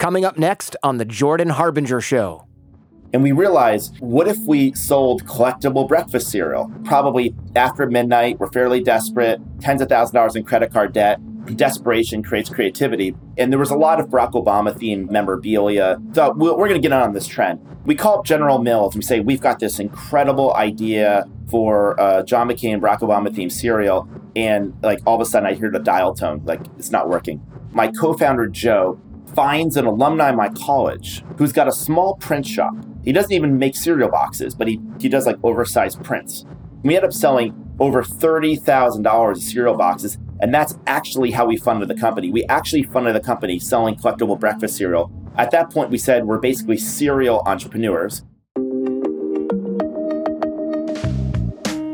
Coming up next on The Jordan Harbinger Show. And we realized, what if we sold collectible breakfast cereal? Probably after midnight, we're fairly desperate, tens of thousands of dollars in credit card debt. Desperation creates creativity. And there was a lot of Barack Obama themed memorabilia. Thought, we're going to get on this trend. We call up General Mills and we say, we've got this incredible idea for uh, John McCain, Barack Obama themed cereal. And like all of a sudden, I hear the dial tone, like it's not working. My co founder, Joe, finds an alumni of my college who's got a small print shop. He doesn't even make cereal boxes, but he, he does like oversized prints. We end up selling over $30,000 of cereal boxes, and that's actually how we funded the company. We actually funded the company selling collectible breakfast cereal. At that point, we said we're basically serial entrepreneurs.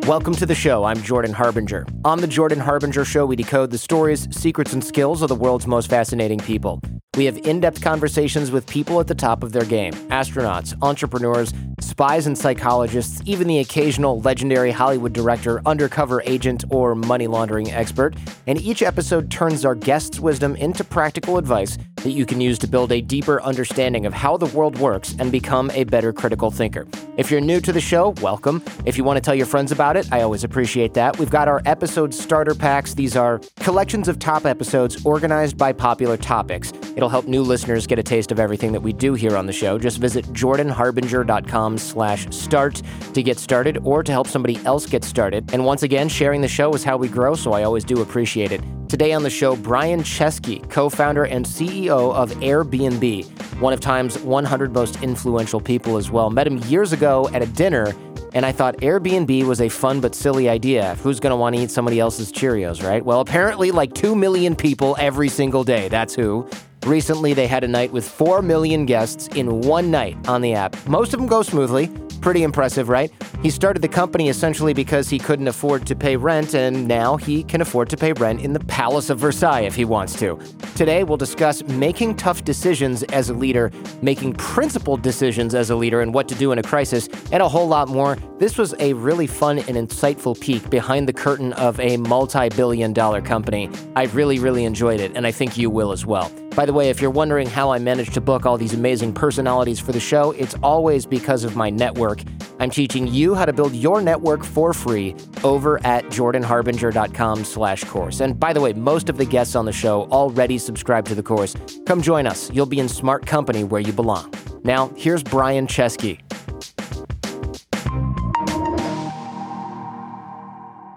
Welcome to the show. I'm Jordan Harbinger. On the Jordan Harbinger Show, we decode the stories, secrets, and skills of the world's most fascinating people. We have in depth conversations with people at the top of their game astronauts, entrepreneurs, spies and psychologists, even the occasional legendary Hollywood director, undercover agent, or money laundering expert. And each episode turns our guests' wisdom into practical advice that you can use to build a deeper understanding of how the world works and become a better critical thinker. If you're new to the show, welcome. If you want to tell your friends about it, I always appreciate that. We've got our episode starter packs. These are collections of top episodes organized by popular topics. It'll help new listeners get a taste of everything that we do here on the show. Just visit jordanharbinger.com slash start to get started or to help somebody else get started. And once again, sharing the show is how we grow, so I always do appreciate it. Today on the show, Brian Chesky, co founder and CEO of Airbnb, one of Time's 100 most influential people as well. Met him years ago at a dinner, and I thought Airbnb was a fun but silly idea. Who's going to want to eat somebody else's Cheerios, right? Well, apparently, like 2 million people every single day. That's who. Recently, they had a night with 4 million guests in one night on the app. Most of them go smoothly. Pretty impressive, right? He started the company essentially because he couldn't afford to pay rent, and now he can afford to pay rent in the Palace of Versailles if he wants to. Today, we'll discuss making tough decisions as a leader, making principled decisions as a leader, and what to do in a crisis, and a whole lot more. This was a really fun and insightful peek behind the curtain of a multi billion dollar company. I really, really enjoyed it, and I think you will as well. By the way, if you're wondering how I managed to book all these amazing personalities for the show, it's always because of my network. I'm teaching you how to build your network for free over at jordanharbinger.com slash course. And by the way, most of the guests on the show already subscribe to the course. Come join us. You'll be in smart company where you belong. Now, here's Brian Chesky.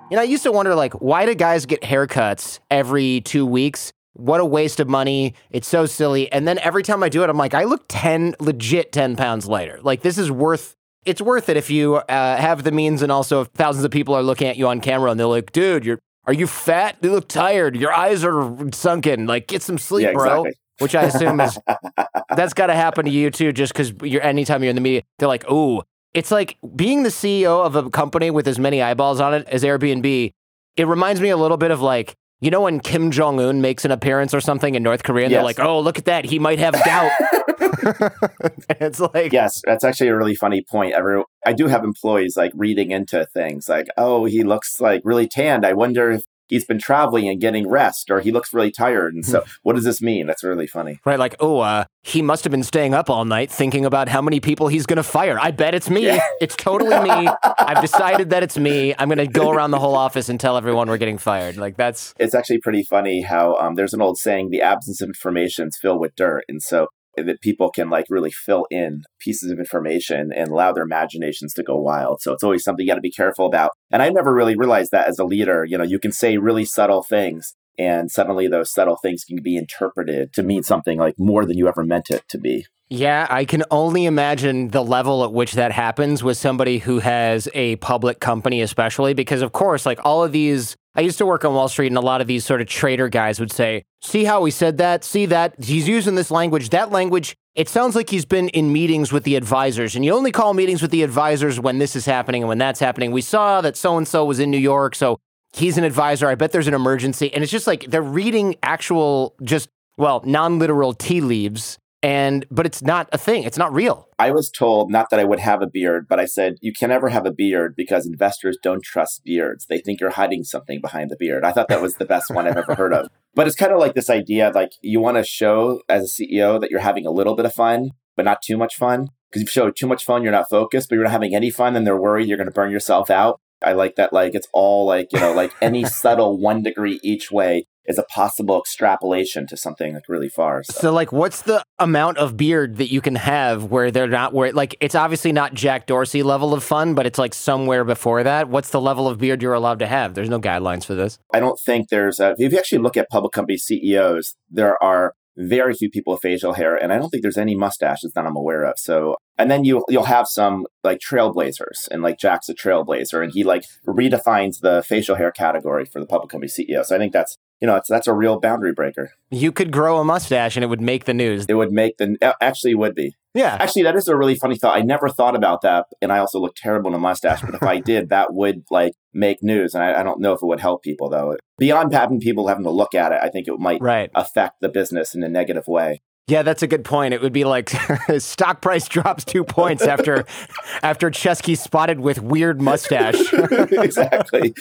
You know, I used to wonder, like, why do guys get haircuts every two weeks? What a waste of money. It's so silly. And then every time I do it, I'm like, I look 10, legit 10 pounds lighter. Like, this is worth, it's worth it if you uh, have the means and also if thousands of people are looking at you on camera and they're like, dude, you're, are you fat? You look tired. Your eyes are sunken. Like, get some sleep, Yeah, bro. Which I assume is, that's got to happen to you too, just because you're, anytime you're in the media, they're like, oh, it's like being the CEO of a company with as many eyeballs on it as Airbnb. It reminds me a little bit of like, you know, when Kim Jong Un makes an appearance or something in North Korea, and they're like, "Oh, look at that! He might have gout." it's like, Yes, that's actually a really funny point. Every, I do have employees like reading into things like, oh, he looks like really tanned. I wonder if he's been traveling and getting rest, or he looks really tired. And so, what does this mean? That's really funny. right, like, oh, uh, he must have been staying up all night thinking about how many people he's gonna fire. I bet it's me. Yeah. It's totally me. I've decided that it's me. I'm gonna go around the whole office and tell everyone we're getting fired. Like that's It's actually pretty funny how um, there's an old saying, the absence of information is filled with dirt. And so, that people can like really fill in pieces of information and allow their imaginations to go wild. So it's always something you got to be careful about. And I never really realized that as a leader, you know, you can say really subtle things and suddenly those subtle things can be interpreted to mean something like more than you ever meant it to be. Yeah, I can only imagine the level at which that happens with somebody who has a public company, especially because, of course, like all of these. I used to work on Wall Street, and a lot of these sort of trader guys would say, See how he said that? See that? He's using this language. That language, it sounds like he's been in meetings with the advisors, and you only call meetings with the advisors when this is happening and when that's happening. We saw that so and so was in New York, so he's an advisor. I bet there's an emergency. And it's just like they're reading actual, just, well, non literal tea leaves and but it's not a thing. It's not real. I was told not that I would have a beard, but I said you can never have a beard because investors don't trust beards. They think you're hiding something behind the beard. I thought that was the best one I've ever heard of. But it's kind of like this idea like you want to show as a CEO that you're having a little bit of fun, but not too much fun. Because if you show too much fun, you're not focused, but you're not having any fun, then they're worried you're going to burn yourself out. I like that, like, it's all like, you know, like any subtle one degree each way is a possible extrapolation to something like really far. So. so. like, what's the amount of beard that you can have where they're not where like it's obviously not Jack Dorsey level of fun, but it's like somewhere before that. What's the level of beard you're allowed to have? There's no guidelines for this. I don't think there's. A, if you actually look at public company CEOs, there are very few people with facial hair, and I don't think there's any mustaches that I'm aware of. So, and then you you'll have some like trailblazers, and like Jack's a trailblazer, and he like redefines the facial hair category for the public company CEO. So I think that's you know, that's a real boundary breaker. You could grow a mustache and it would make the news. It would make the actually would be. Yeah. Actually, that is a really funny thought. I never thought about that, and I also look terrible in a mustache. But if I did, that would like make news, and I, I, don't know if it would help people though. Beyond having people having to look at it, I think it might right. affect the business in a negative way. Yeah, that's a good point. It would be like stock price drops two points after after Chesky spotted with weird mustache. exactly.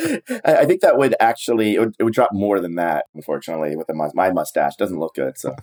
I think that would actually it would, it would, drop more than that. Unfortunately, with the, my mustache doesn't look good. So,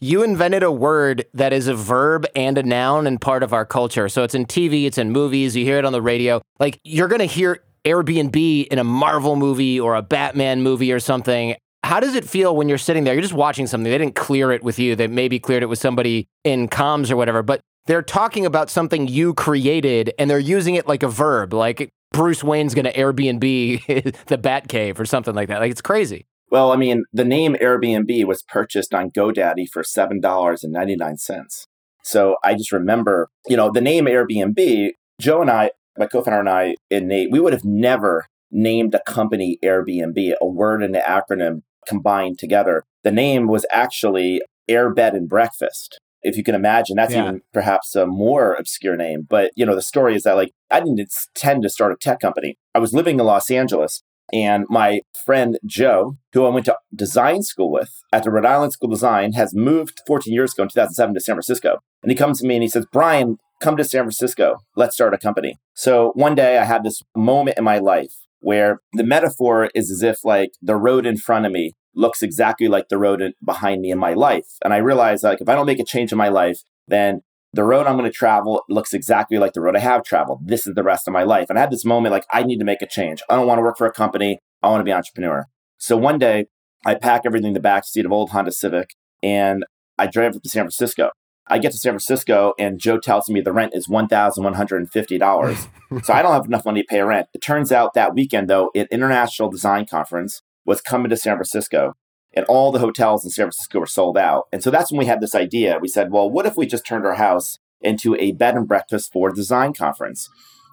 you invented a word that is a verb and a noun and part of our culture. So it's in TV, it's in movies. You hear it on the radio. Like you're gonna hear Airbnb in a Marvel movie or a Batman movie or something. How does it feel when you're sitting there? You're just watching something. They didn't clear it with you. They maybe cleared it with somebody in comms or whatever, but they're talking about something you created and they're using it like a verb, like Bruce Wayne's going to Airbnb the Batcave or something like that. Like it's crazy. Well, I mean, the name Airbnb was purchased on GoDaddy for $7.99. So I just remember, you know, the name Airbnb, Joe and I, my co founder and I, and Nate, we would have never named a company Airbnb, a word and an acronym combined together. The name was actually Air Bed and Breakfast. If you can imagine, that's yeah. even perhaps a more obscure name. But you know, the story is that like I didn't intend to start a tech company. I was living in Los Angeles, and my friend Joe, who I went to design school with at the Rhode Island School of Design, has moved 14 years ago in 2007 to San Francisco. And he comes to me and he says, Brian, come to San Francisco. Let's start a company. So one day I had this moment in my life where the metaphor is as if like the road in front of me looks exactly like the road in, behind me in my life. And I realize like if I don't make a change in my life, then the road I'm going to travel looks exactly like the road I have traveled. This is the rest of my life. And I had this moment like I need to make a change. I don't want to work for a company. I want to be an entrepreneur. So one day I pack everything in the back seat of old Honda Civic and I drive up to San Francisco. I get to San Francisco and Joe tells me the rent is $1,150. so I don't have enough money to pay rent. It turns out that weekend, though, an international design conference was coming to San Francisco and all the hotels in San Francisco were sold out. And so that's when we had this idea. We said, well, what if we just turned our house into a bed and breakfast for design conference?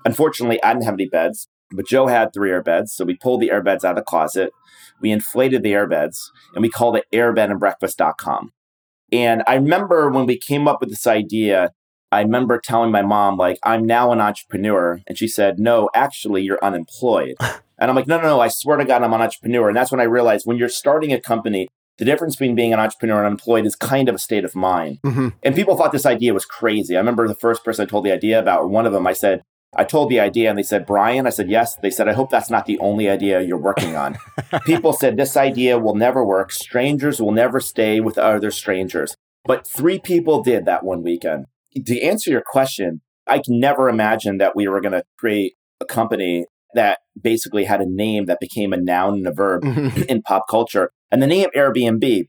Unfortunately, I didn't have any beds, but Joe had three air beds. So we pulled the air beds out of the closet. We inflated the air beds and we called it airbedandbreakfast.com. And I remember when we came up with this idea, I remember telling my mom, like, I'm now an entrepreneur. And she said, No, actually, you're unemployed. and I'm like, No, no, no, I swear to God, I'm an entrepreneur. And that's when I realized when you're starting a company, the difference between being an entrepreneur and unemployed is kind of a state of mind. Mm-hmm. And people thought this idea was crazy. I remember the first person I told the idea about, one of them, I said, I told the idea and they said, Brian, I said, yes. They said, I hope that's not the only idea you're working on. People said, this idea will never work. Strangers will never stay with other strangers. But three people did that one weekend. To answer your question, I can never imagine that we were going to create a company that basically had a name that became a noun and a verb in pop culture. And the name Airbnb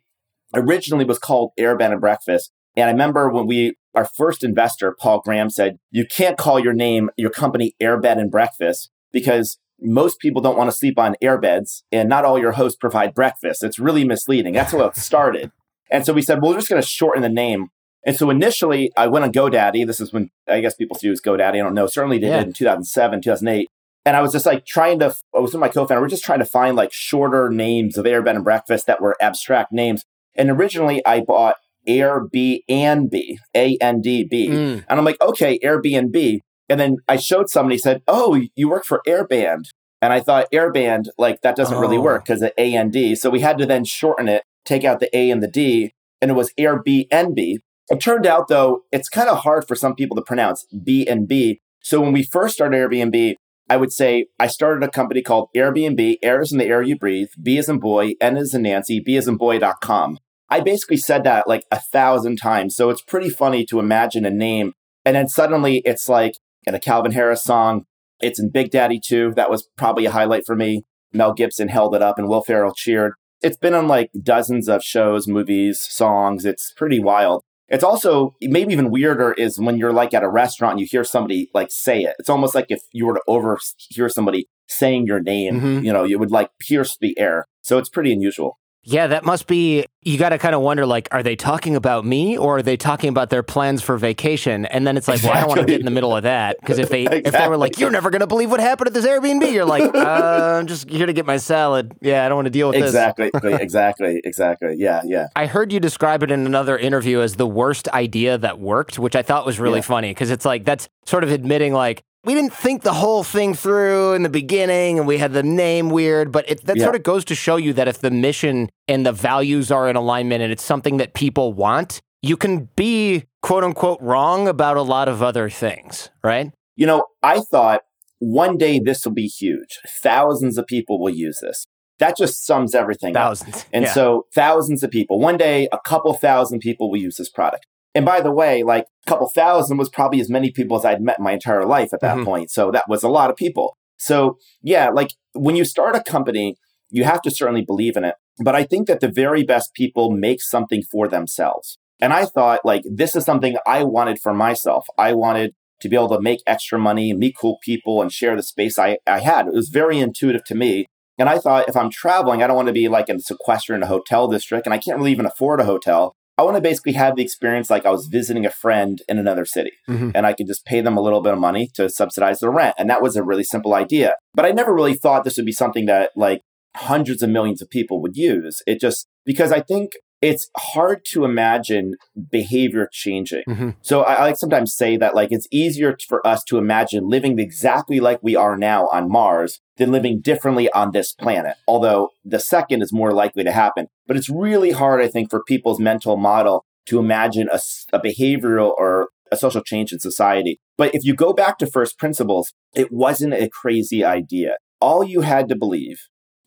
originally was called Airbed and Breakfast. And I remember when we our first investor, Paul Graham, said, You can't call your name, your company, Airbed and Breakfast because most people don't want to sleep on airbeds and not all your hosts provide breakfast. It's really misleading. That's how it started. And so we said, well, we're just going to shorten the name. And so initially, I went on GoDaddy. This is when I guess people use GoDaddy. I don't know. Certainly they yeah. did in 2007, 2008. And I was just like trying to, I was with my co founder, we're just trying to find like shorter names of Airbed and Breakfast that were abstract names. And originally, I bought Airbnb, A N D B. Mm. And I'm like, okay, Airbnb. And then I showed somebody said, oh, you work for Airband. And I thought Airband, like that doesn't oh. really work because of A N D. So we had to then shorten it, take out the A and the D, and it was Airbnb. It turned out though, it's kind of hard for some people to pronounce B and B. So when we first started Airbnb, I would say I started a company called Airbnb, air is in the air you breathe, B is in boy, N is in Nancy, B is in boy.com. I basically said that like a thousand times. So it's pretty funny to imagine a name. And then suddenly it's like in a Calvin Harris song, it's in Big Daddy 2. That was probably a highlight for me. Mel Gibson held it up and Will Ferrell cheered. It's been on like dozens of shows, movies, songs. It's pretty wild. It's also maybe even weirder is when you're like at a restaurant and you hear somebody like say it. It's almost like if you were to overhear somebody saying your name, mm-hmm. you know, you would like pierce the air. So it's pretty unusual. Yeah, that must be. You got to kind of wonder, like, are they talking about me or are they talking about their plans for vacation? And then it's like, exactly. well, I don't want to get in the middle of that because if they exactly. if they were like, you're never going to believe what happened at this Airbnb, you're like, uh, I'm just here to get my salad. Yeah, I don't want to deal with exactly, this. Exactly, exactly, exactly. Yeah, yeah. I heard you describe it in another interview as the worst idea that worked, which I thought was really yeah. funny because it's like that's sort of admitting like we didn't think the whole thing through in the beginning and we had the name weird, but it, that yeah. sort of goes to show you that if the mission and the values are in alignment and it's something that people want, you can be quote unquote wrong about a lot of other things, right? You know, I thought one day this will be huge. Thousands of people will use this. That just sums everything thousands. up. And yeah. so thousands of people. One day, a couple thousand people will use this product. And by the way, like a couple thousand was probably as many people as I'd met my entire life at that mm-hmm. point. So that was a lot of people. So yeah, like when you start a company, you have to certainly believe in it. But I think that the very best people make something for themselves. And I thought like this is something I wanted for myself. I wanted to be able to make extra money, meet cool people, and share the space I, I had. It was very intuitive to me. And I thought if I'm traveling, I don't want to be like in sequester in a hotel district, and I can't really even afford a hotel. I want to basically have the experience like I was visiting a friend in another city mm-hmm. and I could just pay them a little bit of money to subsidize their rent. And that was a really simple idea. But I never really thought this would be something that like hundreds of millions of people would use. It just, because I think it's hard to imagine behavior changing. Mm-hmm. So I, I, like sometimes say that like it's easier for us to imagine living exactly like we are now on Mars than living differently on this planet. Although the second is more likely to happen, but it's really hard, I think, for people's mental model to imagine a, a behavioral or a social change in society. But if you go back to first principles, it wasn't a crazy idea. All you had to believe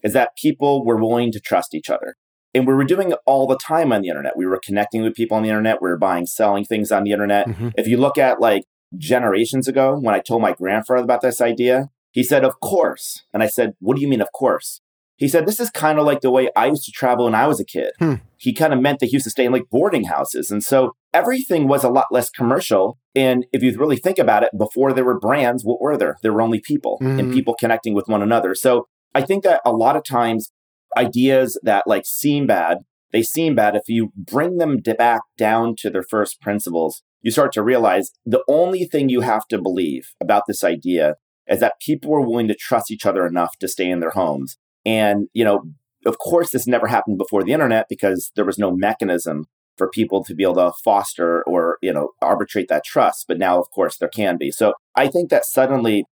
is that people were willing to trust each other. And we were doing it all the time on the internet. We were connecting with people on the internet. We were buying, selling things on the internet. Mm-hmm. If you look at like generations ago, when I told my grandfather about this idea, he said, Of course. And I said, What do you mean, of course? He said, This is kind of like the way I used to travel when I was a kid. Hmm. He kind of meant that he used to stay in like boarding houses. And so everything was a lot less commercial. And if you really think about it, before there were brands, what were there? There were only people mm-hmm. and people connecting with one another. So I think that a lot of times ideas that like seem bad, they seem bad. If you bring them back down to their first principles, you start to realize the only thing you have to believe about this idea is that people are willing to trust each other enough to stay in their homes. And, you know, of course, this never happened before the internet because there was no mechanism for people to be able to foster or, you know, arbitrate that trust. But now, of course, there can be. So I think that suddenly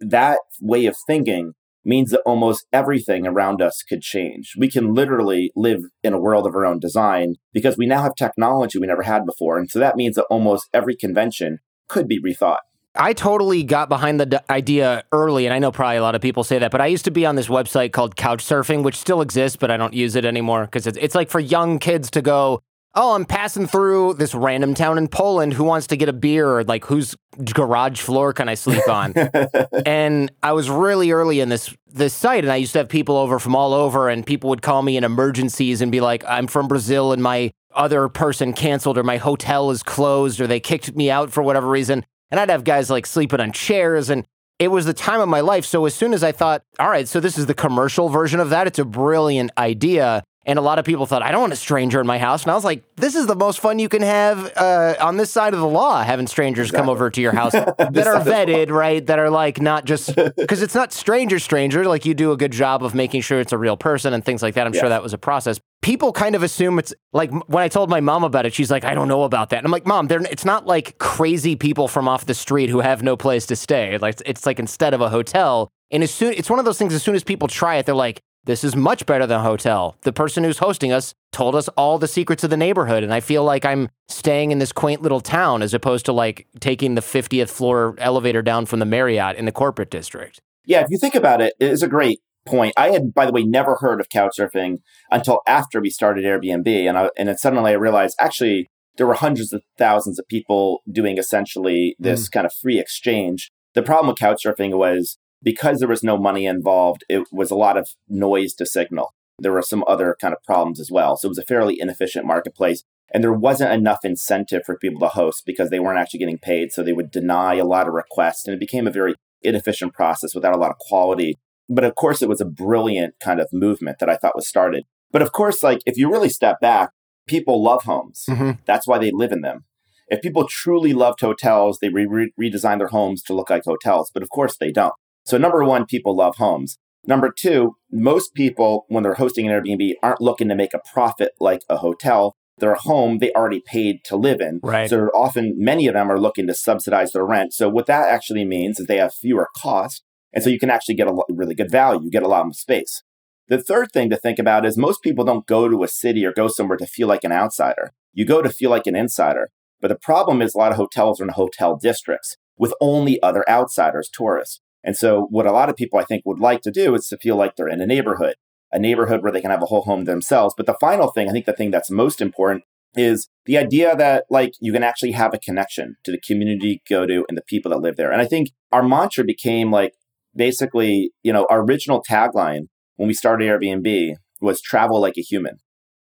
that way of thinking means that almost everything around us could change. We can literally live in a world of our own design because we now have technology we never had before. And so that means that almost every convention could be rethought. I totally got behind the d- idea early, and I know probably a lot of people say that, but I used to be on this website called Couchsurfing, which still exists, but I don't use it anymore because it's, it's like for young kids to go, oh, I'm passing through this random town in Poland. Who wants to get a beer? Or like, whose garage floor can I sleep on? and I was really early in this this site, and I used to have people over from all over, and people would call me in emergencies and be like, I'm from Brazil, and my other person canceled, or my hotel is closed, or they kicked me out for whatever reason. And I'd have guys like sleeping on chairs, and it was the time of my life. So as soon as I thought, all right, so this is the commercial version of that, it's a brilliant idea. And a lot of people thought, I don't want a stranger in my house. And I was like, this is the most fun you can have uh, on this side of the law, having strangers exactly. come over to your house that are vetted, right? That are like not just because it's not stranger, stranger. Like you do a good job of making sure it's a real person and things like that. I'm sure that was a process. People kind of assume it's like when I told my mom about it, she's like, I don't know about that. And I'm like, Mom, it's not like crazy people from off the street who have no place to stay. Like it's like instead of a hotel, and as soon it's one of those things. As soon as people try it, they're like, this is much better than a hotel. The person who's hosting us told us all the secrets of the neighborhood. And I feel like I'm staying in this quaint little town as opposed to like taking the 50th floor elevator down from the Marriott in the corporate district. Yeah, if you think about it, it is a great point. I had, by the way, never heard of couchsurfing until after we started Airbnb. And, I, and then suddenly I realized actually there were hundreds of thousands of people doing essentially this mm. kind of free exchange. The problem with couchsurfing was because there was no money involved, it was a lot of noise to signal. There were some other kind of problems as well. So it was a fairly inefficient marketplace. And there wasn't enough incentive for people to host because they weren't actually getting paid. So they would deny a lot of requests. And it became a very inefficient process without a lot of quality. But of course, it was a brilliant kind of movement that I thought was started. But of course, like if you really step back, people love homes. Mm-hmm. That's why they live in them. If people truly loved hotels, they re- redesign their homes to look like hotels. But of course, they don't. So, number one, people love homes. Number two, most people, when they're hosting an Airbnb, aren't looking to make a profit like a hotel. They're a home they already paid to live in. Right. So often many of them are looking to subsidize their rent. So what that actually means is they have fewer costs. And so you can actually get a really good value, you get a lot of space. The third thing to think about is most people don't go to a city or go somewhere to feel like an outsider. You go to feel like an insider. But the problem is a lot of hotels are in hotel districts with only other outsiders, tourists. And so, what a lot of people I think would like to do is to feel like they're in a neighborhood, a neighborhood where they can have a whole home themselves. But the final thing, I think the thing that's most important is the idea that like you can actually have a connection to the community you go to and the people that live there. And I think our mantra became like basically, you know, our original tagline when we started Airbnb was travel like a human.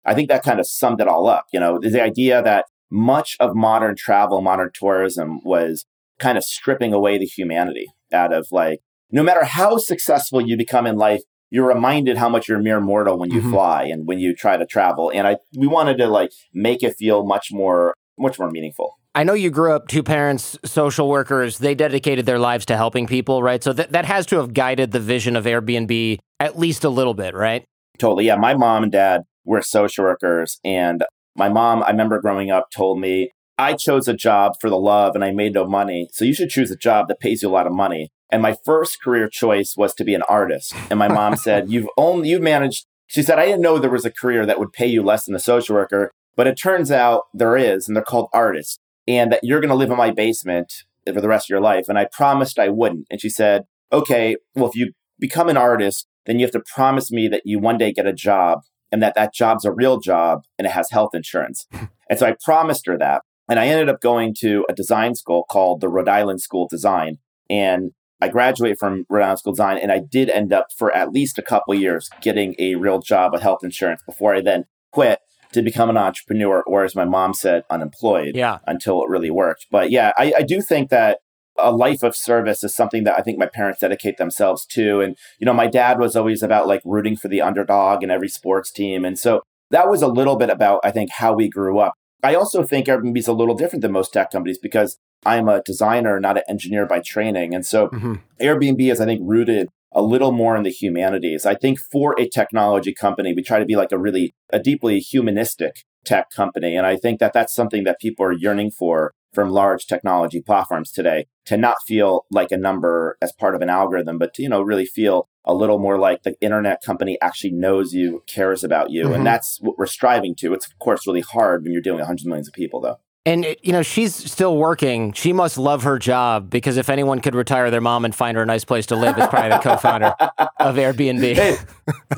I think that kind of summed it all up. You know, the idea that much of modern travel, modern tourism was kind of stripping away the humanity out of like, no matter how successful you become in life, you're reminded how much you're a mere mortal when you mm-hmm. fly and when you try to travel. And I, we wanted to like make it feel much more, much more meaningful. I know you grew up two parents, social workers. They dedicated their lives to helping people, right? So that, that has to have guided the vision of Airbnb at least a little bit, right? Totally. Yeah. My mom and dad were social workers. And my mom, I remember growing up, told me, I chose a job for the love and I made no money. So you should choose a job that pays you a lot of money. And my first career choice was to be an artist. And my mom said, You've only you've managed she said, I didn't know there was a career that would pay you less than a social worker, but it turns out there is, and they're called artists, and that you're gonna live in my basement for the rest of your life. And I promised I wouldn't. And she said, Okay, well, if you become an artist, then you have to promise me that you one day get a job and that that job's a real job and it has health insurance. and so I promised her that. And I ended up going to a design school called the Rhode Island School of Design. And I graduated from Rhode Island School of Design and I did end up for at least a couple years getting a real job with health insurance before I then quit to become an entrepreneur or as my mom said, unemployed yeah. until it really worked. But yeah, I, I do think that a life of service is something that I think my parents dedicate themselves to. And, you know, my dad was always about like rooting for the underdog in every sports team. And so that was a little bit about, I think, how we grew up. I also think Airbnb is a little different than most tech companies because I'm a designer, not an engineer by training. And so mm-hmm. Airbnb is, I think, rooted a little more in the humanities. I think for a technology company, we try to be like a really, a deeply humanistic tech company. And I think that that's something that people are yearning for from large technology platforms today to not feel like a number as part of an algorithm, but to, you know, really feel a little more like the internet company actually knows you, cares about you. Mm-hmm. And that's what we're striving to. It's, of course, really hard when you're dealing with hundreds of millions of people, though. And, you know, she's still working. She must love her job because if anyone could retire their mom and find her a nice place to live, it's probably the co founder of Airbnb. Hey,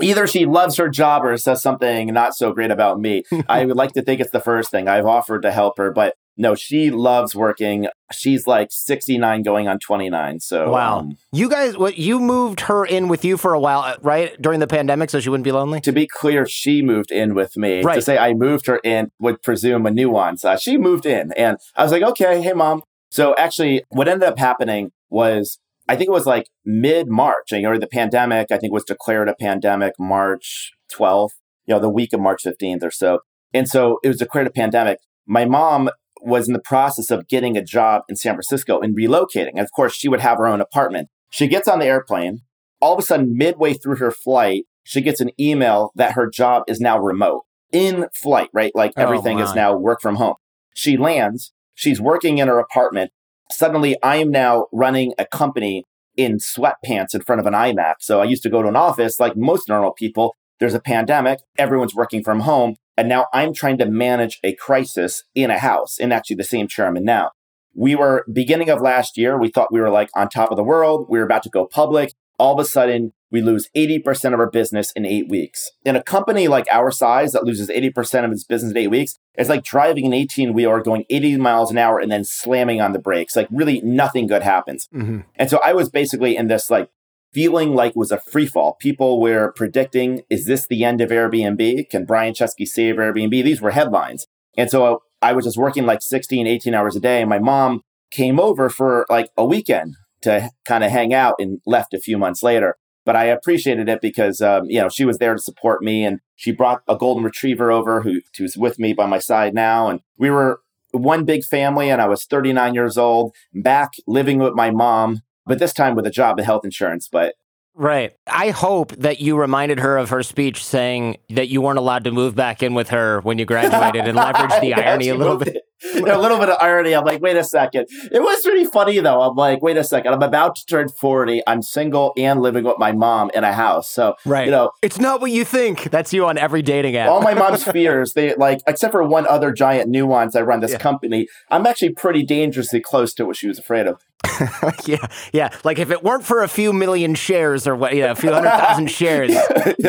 either she loves her job or says something not so great about me. I would like to think it's the first thing. I've offered to help her, but no, she loves working. She's like 69 going on 29. So Wow. Um, you guys what you moved her in with you for a while, uh, right? During the pandemic so she wouldn't be lonely? To be clear, she moved in with me. Right. To say I moved her in would presume a nuance. Uh, she moved in and I was like, "Okay, hey mom." So actually what ended up happening was I think it was like mid-March, you know, the pandemic I think was declared a pandemic March 12th, you know, the week of March 15th or so. And so it was declared a pandemic. My mom was in the process of getting a job in San Francisco and relocating. And of course, she would have her own apartment. She gets on the airplane. All of a sudden, midway through her flight, she gets an email that her job is now remote in flight, right? Like oh, everything oh, is now work from home. She lands. She's working in her apartment. Suddenly, I am now running a company in sweatpants in front of an iMac. So I used to go to an office like most normal people. There's a pandemic, everyone's working from home. And now I'm trying to manage a crisis in a house in actually the same chair I'm in now. We were beginning of last year, we thought we were like on top of the world. We were about to go public. All of a sudden, we lose 80% of our business in eight weeks. In a company like our size that loses 80% of its business in eight weeks, it's like driving an 18 wheeler going 80 miles an hour and then slamming on the brakes. Like really nothing good happens. Mm-hmm. And so I was basically in this like feeling like it was a free fall. People were predicting, is this the end of Airbnb? Can Brian Chesky save Airbnb? These were headlines. And so I was just working like 16, 18 hours a day. And my mom came over for like a weekend to kind of hang out and left a few months later. But I appreciated it because, um, you know, she was there to support me and she brought a golden retriever over who, who's with me by my side now. And we were one big family and I was 39 years old, back living with my mom, but this time with a job and health insurance. But Right. I hope that you reminded her of her speech saying that you weren't allowed to move back in with her when you graduated and leverage the yeah, irony a little bit. a little bit of irony. I'm like, wait a second. It was pretty funny though. I'm like, wait a second. I'm about to turn 40. I'm single and living with my mom in a house. So, right. you know, it's not what you think. That's you on every dating app. all my mom's fears, they like, except for one other giant nuance. I run this yeah. company. I'm actually pretty dangerously close to what she was afraid of. yeah, yeah. Like if it weren't for a few million shares or what, yeah, a few hundred thousand shares,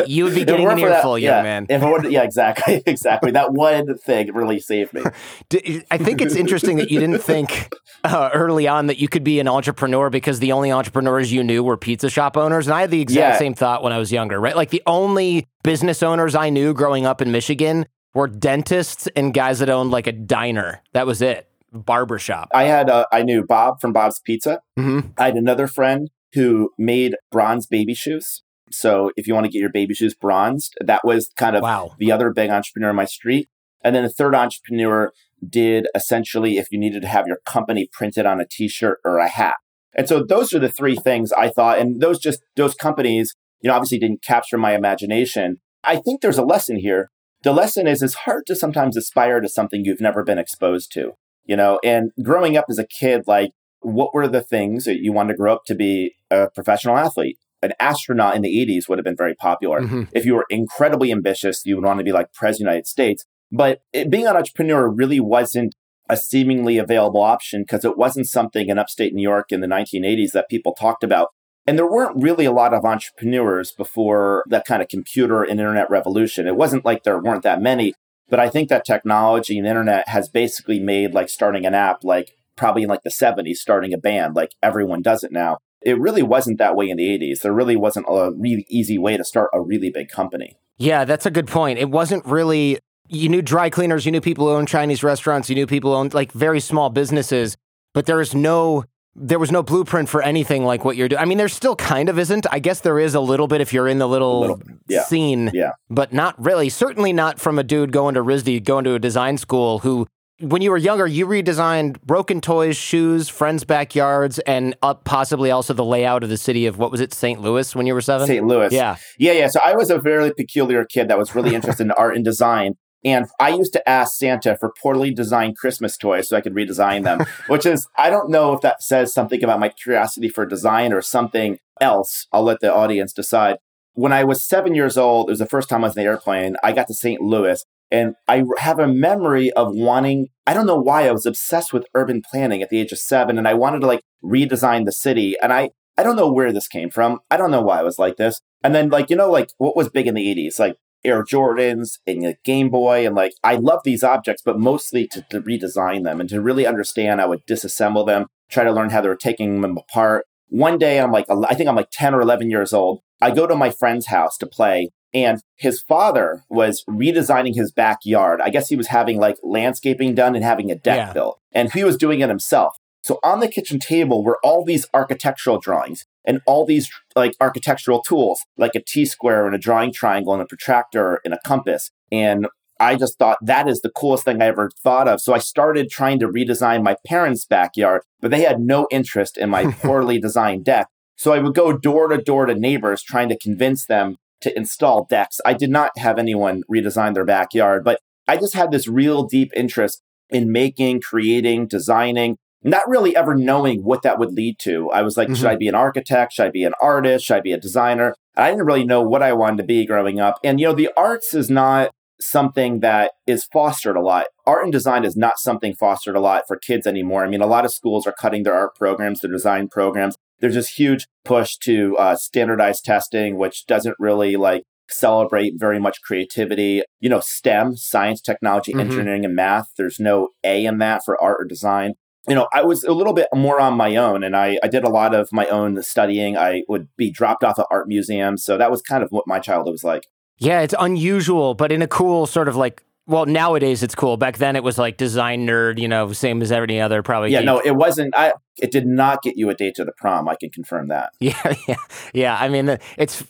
you would be getting an earful, young yeah, man. If it would, yeah, exactly, exactly. That one thing really saved me. I think it's interesting that you didn't think uh, early on that you could be an entrepreneur because the only entrepreneurs you knew were pizza shop owners, and I had the exact yeah. same thought when I was younger. Right, like the only business owners I knew growing up in Michigan were dentists and guys that owned like a diner. That was it barbershop. I had uh, I knew Bob from Bob's Pizza. Mm-hmm. I had another friend who made bronze baby shoes. So if you want to get your baby shoes bronzed, that was kind of wow. the other big entrepreneur in my street. And then the third entrepreneur did essentially if you needed to have your company printed on a t-shirt or a hat. And so those are the three things I thought and those just those companies, you know, obviously didn't capture my imagination. I think there's a lesson here. The lesson is it's hard to sometimes aspire to something you've never been exposed to you know, and growing up as a kid, like what were the things that you wanted to grow up to be a professional athlete? An astronaut in the 80s would have been very popular. Mm-hmm. If you were incredibly ambitious, you would want to be like president of the United States. But it, being an entrepreneur really wasn't a seemingly available option because it wasn't something in upstate New York in the 1980s that people talked about. And there weren't really a lot of entrepreneurs before that kind of computer and internet revolution. It wasn't like there weren't that many, but I think that technology and internet has basically made like starting an app like probably in like the 70s, starting a band, like everyone does it now. It really wasn't that way in the 80s. There really wasn't a really easy way to start a really big company. Yeah, that's a good point. It wasn't really, you knew dry cleaners, you knew people who owned Chinese restaurants, you knew people who owned like very small businesses, but there is no there was no blueprint for anything like what you're doing. I mean, there still kind of isn't. I guess there is a little bit if you're in the little, little yeah. scene, yeah. but not really. Certainly not from a dude going to RISD, going to a design school who, when you were younger, you redesigned broken toys, shoes, friends' backyards, and up possibly also the layout of the city of what was it, St. Louis when you were seven? St. Louis. Yeah. Yeah, yeah. So I was a very peculiar kid that was really interested in art and design. And I used to ask Santa for poorly designed Christmas toys so I could redesign them, which is, I don't know if that says something about my curiosity for design or something else. I'll let the audience decide. When I was seven years old, it was the first time I was in the airplane. I got to St. Louis and I have a memory of wanting, I don't know why I was obsessed with urban planning at the age of seven and I wanted to like redesign the city. And I, I don't know where this came from. I don't know why I was like this. And then like, you know, like what was big in the 80s? Like Air Jordans and a Game Boy. And like, I love these objects, but mostly to, to redesign them and to really understand, I would disassemble them, try to learn how they were taking them apart. One day, I'm like, I think I'm like 10 or 11 years old. I go to my friend's house to play, and his father was redesigning his backyard. I guess he was having like landscaping done and having a deck yeah. built, and he was doing it himself. So on the kitchen table were all these architectural drawings and all these like architectural tools, like a T square and a drawing triangle and a protractor and a compass. And I just thought that is the coolest thing I ever thought of. So I started trying to redesign my parents' backyard, but they had no interest in my poorly designed deck. So I would go door to door to neighbors trying to convince them to install decks. I did not have anyone redesign their backyard, but I just had this real deep interest in making, creating, designing, not really ever knowing what that would lead to. I was like, mm-hmm. should I be an architect? Should I be an artist? Should I be a designer? I didn't really know what I wanted to be growing up. And, you know, the arts is not something that is fostered a lot. Art and design is not something fostered a lot for kids anymore. I mean, a lot of schools are cutting their art programs, their design programs. There's this huge push to uh, standardized testing, which doesn't really like celebrate very much creativity. You know, STEM, science, technology, mm-hmm. engineering, and math. There's no A in that for art or design. You know, I was a little bit more on my own and I, I did a lot of my own studying. I would be dropped off at art museums. So that was kind of what my childhood was like. Yeah, it's unusual, but in a cool sort of like well, nowadays it's cool. Back then it was like design nerd, you know, same as every other probably. Yeah, geek. no, it wasn't. I it did not get you a date to the prom. I can confirm that. Yeah, yeah, yeah. I mean, uh, it's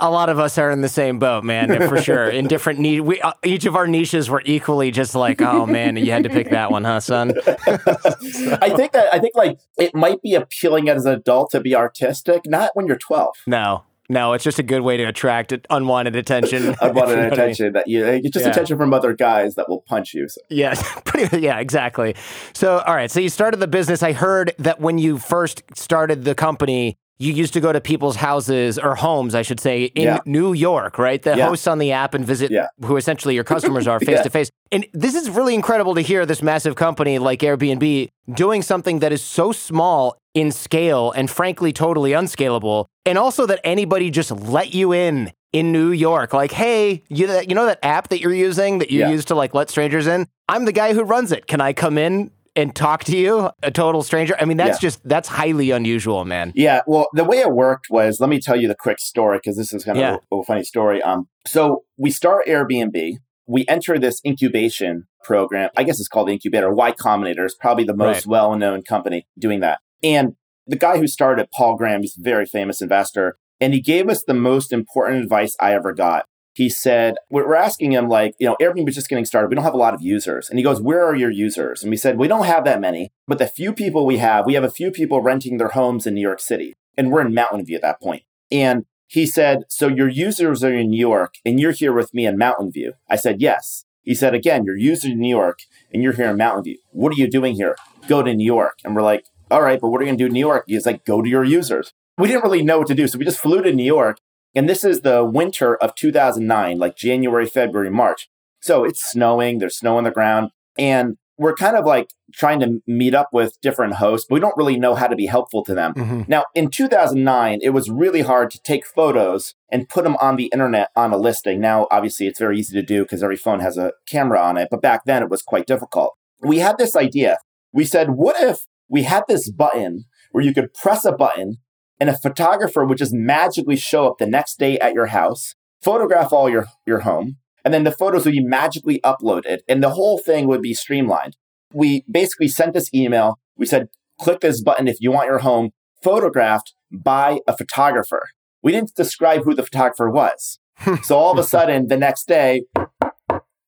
a lot of us are in the same boat, man, for sure. In different niche, we uh, each of our niches were equally just like, oh man, you had to pick that one, huh, son? so. I think that I think like it might be appealing as an adult to be artistic, not when you're 12. No, no, it's just a good way to attract unwanted attention. unwanted attention that you it's just yeah. attention from other guys that will punch you. So. Yeah, pretty. Yeah, exactly. So, all right. So you started the business. I heard that when you first started the company, you used to go to people's houses or homes, I should say, in yeah. New York, right? The yeah. hosts on the app and visit yeah. who essentially your customers are face to face. And this is really incredible to hear this massive company like Airbnb doing something that is so small in scale and frankly totally unscalable. And also that anybody just let you in in New York. Like, hey, you, you know that app that you're using that you use to like let strangers in? I'm the guy who runs it. Can I come in and talk to you, a total stranger. I mean, that's yeah. just that's highly unusual, man. Yeah. Well, the way it worked was, let me tell you the quick story because this is kind of yeah. a, a, funny story. Um, so we start Airbnb. We enter this incubation program. I guess it's called the incubator. Y Combinator is probably the most right. well-known company doing that. And the guy who started Paul Graham, he's a very famous investor, and he gave us the most important advice I ever got he said, we're asking him, like, you know, Airbnb is just getting started. We don't have a lot of users. And he goes, Where are your users? And we said, We don't have that many, but the few people we have, we have a few people renting their homes in New York City. And we're in Mountain View at that point. And he said, So your users are in New York and you're here with me in Mountain View? I said, Yes. He said, Again, your users in New York and you're here in Mountain View. What are you doing here? Go to New York. And we're like, All right, but what are you going to do in New York? He's like, Go to your users. We didn't really know what to do. So we just flew to New York and this is the winter of 2009, like January, February, March. So it's snowing, there's snow on the ground. And we're kind of like trying to meet up with different hosts, but we don't really know how to be helpful to them. Mm-hmm. Now, in 2009, it was really hard to take photos and put them on the internet on a listing. Now, obviously, it's very easy to do because every phone has a camera on it, but back then it was quite difficult. We had this idea. We said, what if we had this button where you could press a button and a photographer would just magically show up the next day at your house, photograph all your, your home, and then the photos would be magically uploaded and the whole thing would be streamlined. We basically sent this email. We said, click this button if you want your home photographed by a photographer. We didn't describe who the photographer was. Hmm. so all of a sudden, the next day,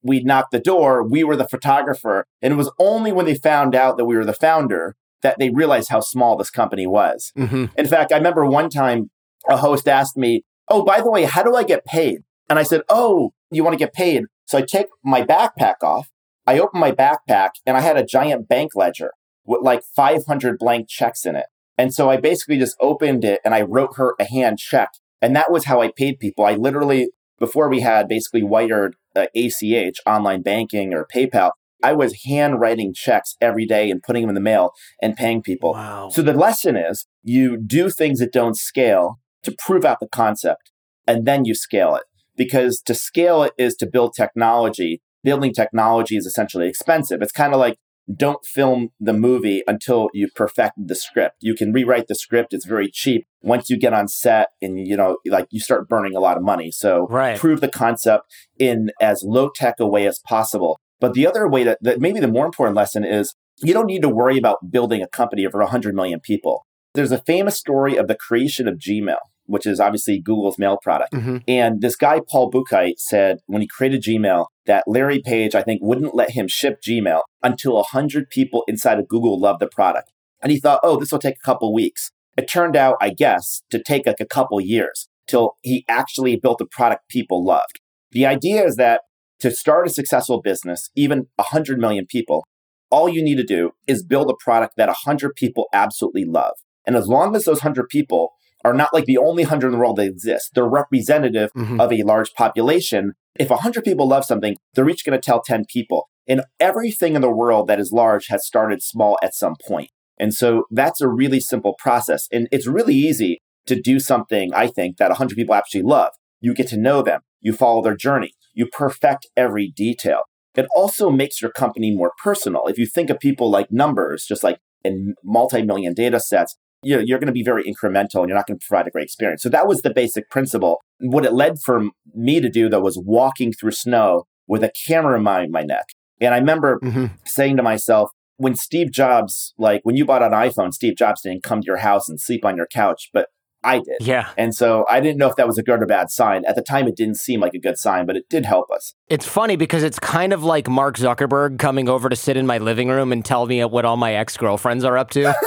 we knocked the door. We were the photographer. And it was only when they found out that we were the founder that they realized how small this company was. Mm-hmm. In fact, I remember one time a host asked me, Oh, by the way, how do I get paid? And I said, Oh, you want to get paid? So I take my backpack off. I open my backpack and I had a giant bank ledger with like 500 blank checks in it. And so I basically just opened it and I wrote her a hand check. And that was how I paid people. I literally, before we had basically wired uh, ACH, online banking or PayPal, I was handwriting checks every day and putting them in the mail and paying people. Wow. So the lesson is you do things that don't scale to prove out the concept and then you scale it. Because to scale it is to build technology. Building technology is essentially expensive. It's kind of like don't film the movie until you perfect the script. You can rewrite the script. It's very cheap. Once you get on set and you know, like you start burning a lot of money. So right. prove the concept in as low tech a way as possible. But the other way that, that maybe the more important lesson is you don't need to worry about building a company over 100 million people. There's a famous story of the creation of Gmail, which is obviously Google's mail product. Mm-hmm. And this guy, Paul Buchheit, said when he created Gmail that Larry Page, I think, wouldn't let him ship Gmail until 100 people inside of Google loved the product. And he thought, oh, this will take a couple weeks. It turned out, I guess, to take like a couple years till he actually built a product people loved. The idea is that to start a successful business, even 100 million people, all you need to do is build a product that 100 people absolutely love. And as long as those 100 people are not like the only 100 in the world that exist, they're representative mm-hmm. of a large population. If 100 people love something, they're each going to tell 10 people. And everything in the world that is large has started small at some point. And so that's a really simple process. And it's really easy to do something, I think, that 100 people actually love. You get to know them, you follow their journey, you perfect every detail. It also makes your company more personal. If you think of people like numbers, just like in multi million data sets, you know, you're going to be very incremental and you're not going to provide a great experience. So that was the basic principle. What it led for me to do, though, was walking through snow with a camera in my, my neck. And I remember mm-hmm. saying to myself, when Steve Jobs, like when you bought an iPhone, Steve Jobs didn't come to your house and sleep on your couch, but I did. Yeah. And so I didn't know if that was a good or bad sign. At the time, it didn't seem like a good sign, but it did help us. It's funny because it's kind of like Mark Zuckerberg coming over to sit in my living room and tell me what all my ex girlfriends are up to.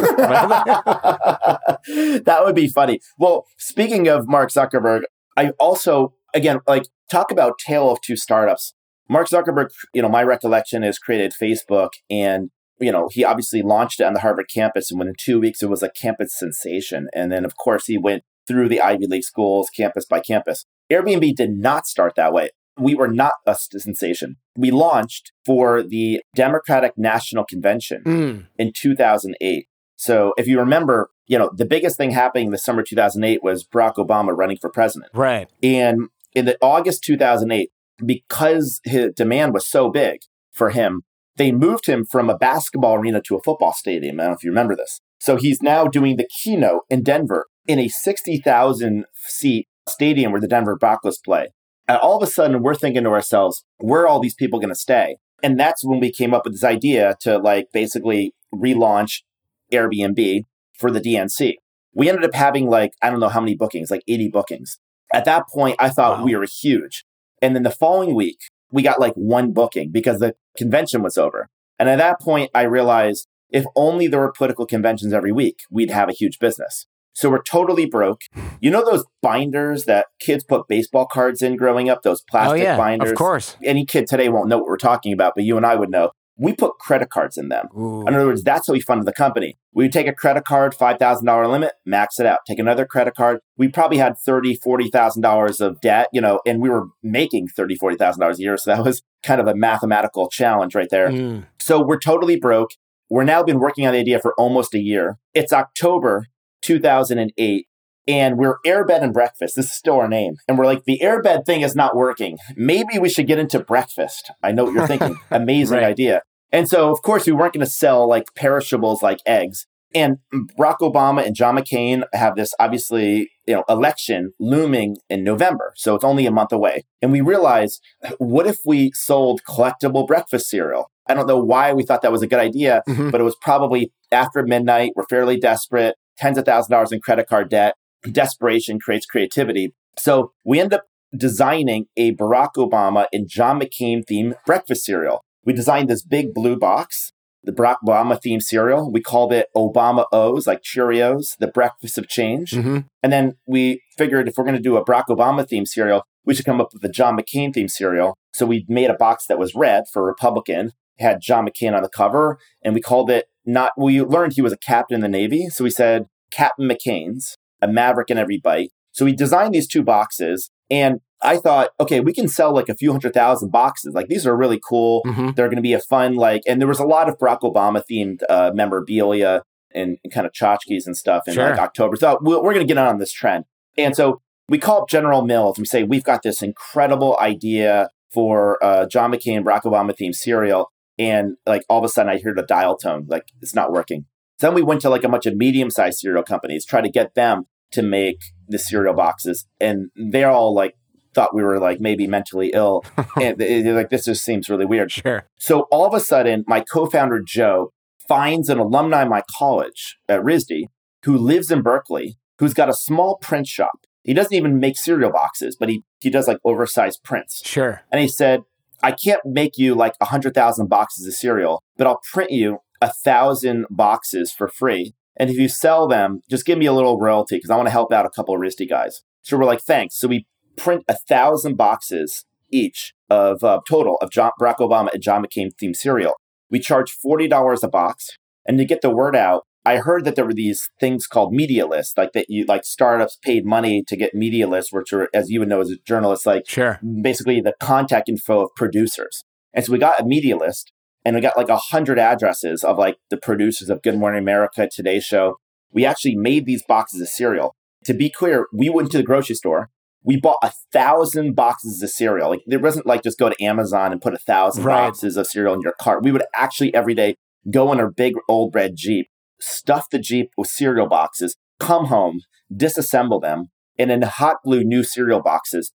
that would be funny. Well, speaking of Mark Zuckerberg, I also, again, like talk about tale of two startups. Mark Zuckerberg, you know, my recollection is created Facebook and you know, he obviously launched it on the Harvard campus, and within two weeks, it was a campus sensation. And then, of course, he went through the Ivy League schools, campus by campus. Airbnb did not start that way. We were not a sensation. We launched for the Democratic National Convention mm. in 2008. So, if you remember, you know, the biggest thing happening the summer 2008 was Barack Obama running for president. Right. And in the August 2008, because his demand was so big for him, they moved him from a basketball arena to a football stadium. I don't know if you remember this. So he's now doing the keynote in Denver in a 60,000 seat stadium where the Denver Broncos play. And all of a sudden, we're thinking to ourselves, where are all these people going to stay? And that's when we came up with this idea to like basically relaunch Airbnb for the DNC. We ended up having like, I don't know how many bookings, like 80 bookings. At that point, I thought wow. we were huge. And then the following week, we got like one booking because the convention was over. And at that point, I realized if only there were political conventions every week, we'd have a huge business. So we're totally broke. You know those binders that kids put baseball cards in growing up, those oh, plastic oh, yeah, binders? Of course. Any kid today won't know what we're talking about, but you and I would know we put credit cards in them. Ooh. In other words, that's how we funded the company. We would take a credit card, $5,000 limit, max it out. Take another credit card. We probably had $30,000, $40,000 of debt, you know, and we were making $30,000, $40,000 a year. So that was kind of a mathematical challenge right there. Mm. So we're totally broke. We're now been working on the idea for almost a year. It's October 2008 and we're airbed and breakfast. This is still our name. And we're like, the airbed thing is not working. Maybe we should get into breakfast. I know what you're thinking. Amazing right. idea. And so, of course, we weren't going to sell like perishables like eggs. And Barack Obama and John McCain have this obviously, you know, election looming in November. So it's only a month away. And we realized, what if we sold collectible breakfast cereal? I don't know why we thought that was a good idea, mm-hmm. but it was probably after midnight. We're fairly desperate, tens of thousands of dollars in credit card debt desperation creates creativity. So we end up designing a Barack Obama and John McCain themed breakfast cereal. We designed this big blue box, the Barack Obama themed cereal. We called it Obama O's, like Cheerios, the breakfast of change. Mm-hmm. And then we figured if we're going to do a Barack Obama themed cereal, we should come up with a John McCain themed cereal. So we made a box that was red for Republican, had John McCain on the cover, and we called it not, we learned he was a captain in the Navy. So we said Captain McCain's a Maverick in every bite. So we designed these two boxes and I thought, okay, we can sell like a few hundred thousand boxes. Like these are really cool. Mm-hmm. They're going to be a fun, like, and there was a lot of Barack Obama themed uh, memorabilia and, and, kind of tchotchkes and stuff in sure. like October. So we're, we're going to get on this trend. And so we call up General Mills and we say, we've got this incredible idea for uh, John McCain, Barack Obama themed cereal. And like all of a sudden I hear the dial tone, like it's not working. Then we went to like a bunch of medium sized cereal companies, try to get them to make the cereal boxes, and they're all like thought we were like maybe mentally ill, oh. and they're like this just seems really weird. Sure. So all of a sudden, my co-founder Joe finds an alumni of my college at RISD who lives in Berkeley, who's got a small print shop. He doesn't even make cereal boxes, but he he does like oversized prints. Sure. And he said, I can't make you like a hundred thousand boxes of cereal, but I'll print you a thousand boxes for free and if you sell them, just give me a little royalty because I want to help out a couple of RISD guys. So we're like, thanks. So we print a thousand boxes each of uh, total of John, Barack Obama and John McCain themed cereal. We charge $40 a box. And to get the word out, I heard that there were these things called media lists, like that you like startups paid money to get media lists, which are, as you would know as a journalist, like sure. basically the contact info of producers. And so we got a media list and we got like a hundred addresses of like the producers of Good Morning America, Today Show. We actually made these boxes of cereal. To be clear, we went to the grocery store. We bought a thousand boxes of cereal. Like there wasn't like just go to Amazon and put a thousand right. boxes of cereal in your cart. We would actually every day go in our big old red Jeep stuff the Jeep with cereal boxes, come home, disassemble them, and then hot glue new cereal boxes.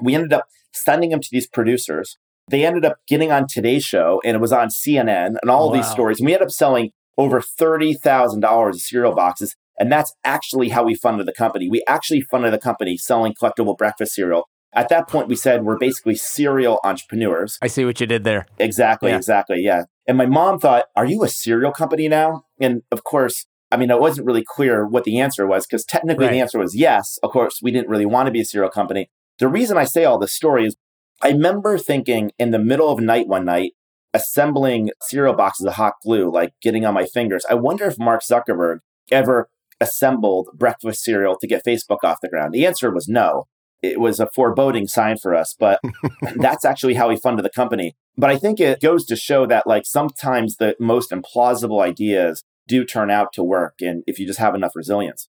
We ended up sending them to these producers. They ended up getting on Today's Show, and it was on CNN and all wow. these stories. And we ended up selling over $30,000 of cereal boxes. And that's actually how we funded the company. We actually funded the company selling collectible breakfast cereal at that point, we said we're basically serial entrepreneurs. I see what you did there. Exactly, yeah. exactly. Yeah. And my mom thought, Are you a cereal company now? And of course, I mean, it wasn't really clear what the answer was because technically right. the answer was yes. Of course, we didn't really want to be a cereal company. The reason I say all this story is I remember thinking in the middle of night one night, assembling cereal boxes of hot glue, like getting on my fingers. I wonder if Mark Zuckerberg ever assembled breakfast cereal to get Facebook off the ground. The answer was no it was a foreboding sign for us, but that's actually how we funded the company. But I think it goes to show that like sometimes the most implausible ideas do turn out to work and if you just have enough resilience.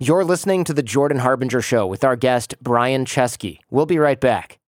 You're listening to the Jordan Harbinger Show with our guest, Brian Chesky. We'll be right back.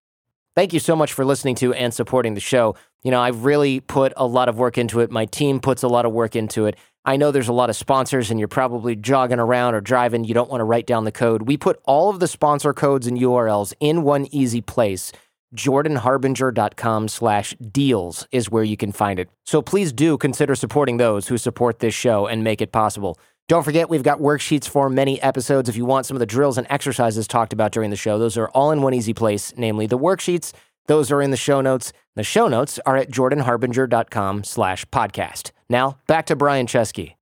Thank you so much for listening to and supporting the show. You know, I've really put a lot of work into it. My team puts a lot of work into it. I know there's a lot of sponsors and you're probably jogging around or driving. You don't want to write down the code. We put all of the sponsor codes and URLs in one easy place. JordanHarbinger.com slash deals is where you can find it. So please do consider supporting those who support this show and make it possible. Don't forget, we've got worksheets for many episodes. If you want some of the drills and exercises talked about during the show, those are all in one easy place, namely the worksheets. Those are in the show notes. The show notes are at jordanharbinger.com slash podcast. Now, back to Brian Chesky.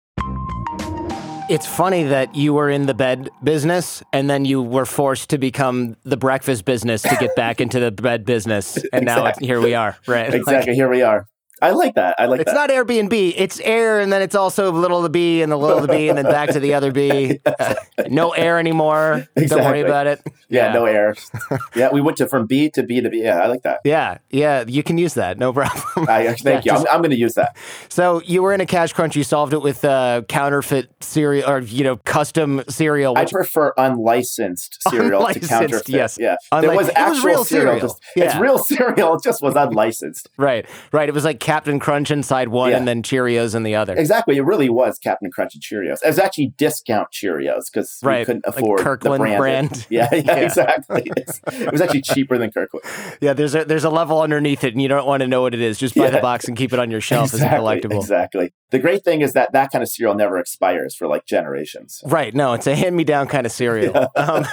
It's funny that you were in the bed business and then you were forced to become the breakfast business to get back into the bed business. And exactly. now here we are, right? Exactly. Like, here we are. I like that. I like it's that. It's not Airbnb. It's air, and then it's also little the B and the little the B, and then back to the other B. Uh, no air anymore. Exactly. Don't worry about it. Yeah, yeah. no air. yeah, we went to from B to B to B. Yeah, I like that. Yeah, yeah, you can use that. No problem. I, thank yeah, you. I'm, I'm going to use that. So you were in a cash crunch. You solved it with uh, counterfeit cereal or you know custom cereal. Which... I prefer unlicensed cereal unlicensed, to counterfeit. Yes, yeah. Unlic- there was actual was real cereal. cereal. Just, yeah. It's real cereal. It just was unlicensed. Right, right. It was like Captain Crunch inside one yeah. and then Cheerios in the other. Exactly. It really was Captain Crunch and Cheerios. It was actually discount Cheerios because right. we couldn't afford like Kirkland the brand. Yeah, yeah, yeah, exactly. it was actually cheaper than Kirkland. Yeah, there's a there's a level underneath it, and you don't want to know what it is. Just buy yeah. the box and keep it on your shelf exactly, as a collectible. Exactly. The great thing is that that kind of cereal never expires for like generations. Right. No, it's a hand me down kind of cereal. Um,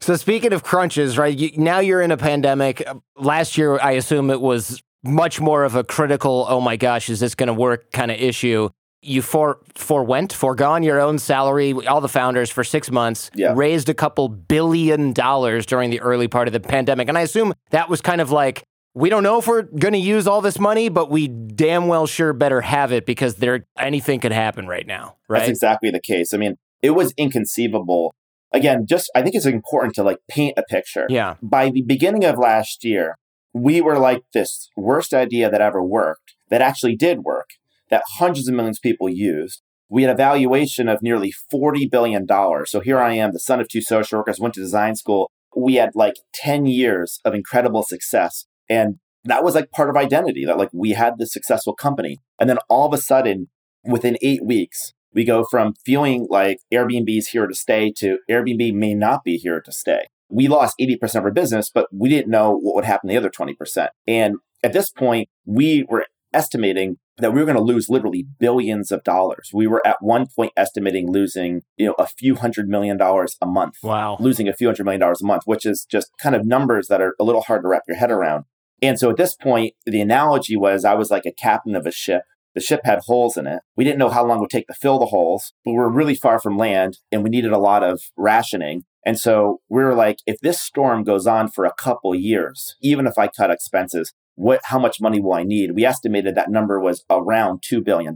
so speaking of crunches, right? You, now you're in a pandemic. Last year, I assume it was much more of a critical, oh my gosh, is this going to work kind of issue. You for forwent, foregone your own salary, all the founders for six months, yeah. raised a couple billion dollars during the early part of the pandemic. And I assume that was kind of like, we don't know if we're going to use all this money, but we damn well sure better have it because there anything could happen right now. Right? That's exactly the case. I mean, it was inconceivable. Again, just I think it's important to like paint a picture. Yeah. By the beginning of last year, we were like this worst idea that ever worked that actually did work, that hundreds of millions of people used. We had a valuation of nearly $40 billion. So here I am, the son of two social workers, went to design school. We had like 10 years of incredible success. And that was like part of identity that like we had this successful company. And then all of a sudden, within eight weeks, we go from feeling like Airbnb is here to stay to Airbnb may not be here to stay we lost 80% of our business, but we didn't know what would happen to the other 20%. And at this point, we were estimating that we were going to lose literally billions of dollars. We were at one point estimating losing, you know, a few hundred million dollars a month. Wow. Losing a few hundred million dollars a month, which is just kind of numbers that are a little hard to wrap your head around. And so at this point, the analogy was I was like a captain of a ship. The ship had holes in it. We didn't know how long it would take to fill the holes, but we were really far from land and we needed a lot of rationing. And so we were like, if this storm goes on for a couple years, even if I cut expenses, what, how much money will I need? We estimated that number was around $2 billion.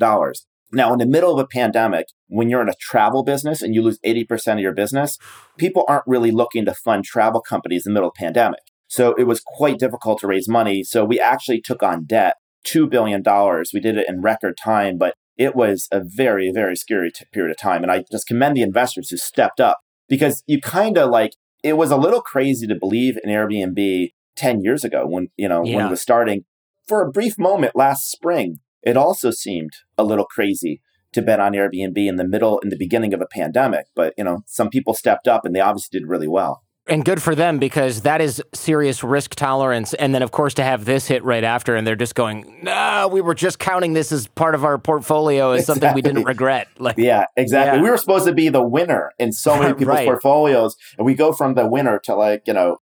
Now, in the middle of a pandemic, when you're in a travel business and you lose 80% of your business, people aren't really looking to fund travel companies in the middle of pandemic. So it was quite difficult to raise money. So we actually took on debt, $2 billion. We did it in record time, but it was a very, very scary t- period of time. And I just commend the investors who stepped up because you kind of like, it was a little crazy to believe in Airbnb 10 years ago when, you know, yeah. when it was starting. For a brief moment last spring, it also seemed a little crazy to bet on Airbnb in the middle, in the beginning of a pandemic. But, you know, some people stepped up and they obviously did really well. And good for them because that is serious risk tolerance. And then, of course, to have this hit right after, and they're just going, "No, we were just counting this as part of our portfolio as exactly. something we didn't regret." Like, yeah, exactly. Yeah. We were supposed to be the winner in so many people's right. portfolios, and we go from the winner to like you know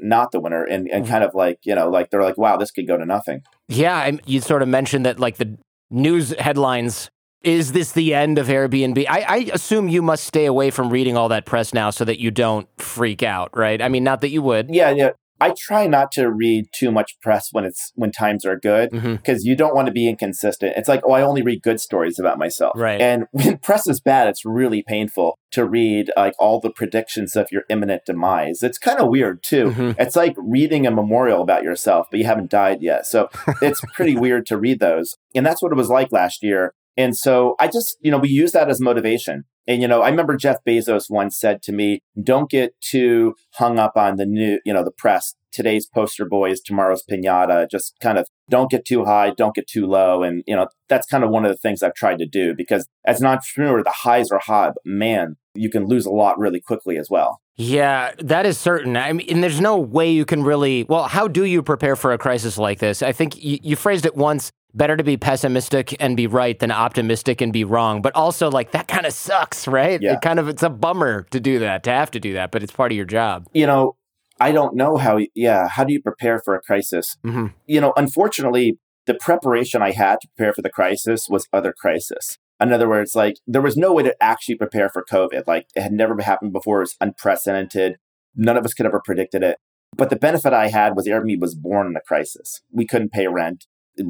not the winner and, and mm-hmm. kind of like you know like they're like wow this could go to nothing yeah you sort of mentioned that like the news headlines is this the end of airbnb I, I assume you must stay away from reading all that press now so that you don't freak out right i mean not that you would yeah yeah I try not to read too much press when it's when times are good because mm-hmm. you don't want to be inconsistent. It's like, oh, I only read good stories about myself. Right. And when press is bad, it's really painful to read like all the predictions of your imminent demise. It's kind of weird too. Mm-hmm. It's like reading a memorial about yourself, but you haven't died yet. So it's pretty weird to read those. And that's what it was like last year. And so I just, you know, we use that as motivation. And, you know, I remember Jeff Bezos once said to me, don't get too hung up on the new, you know, the press. Today's poster boy is tomorrow's pinata. Just kind of don't get too high, don't get too low. And, you know, that's kind of one of the things I've tried to do because as an entrepreneur, the highs are high, but man, you can lose a lot really quickly as well. Yeah, that is certain. I mean, there's no way you can really. Well, how do you prepare for a crisis like this? I think you, you phrased it once better to be pessimistic and be right than optimistic and be wrong. But also, like that kind of sucks, right? Yeah. It kind of it's a bummer to do that, to have to do that, but it's part of your job. You know, I don't know how. Yeah, how do you prepare for a crisis? Mm-hmm. You know, unfortunately, the preparation I had to prepare for the crisis was other crisis. In other words, like there was no way to actually prepare for COVID. Like it had never happened before. It was unprecedented. None of us could ever predicted it. But the benefit I had was Airbnb was born in a crisis. We couldn't pay rent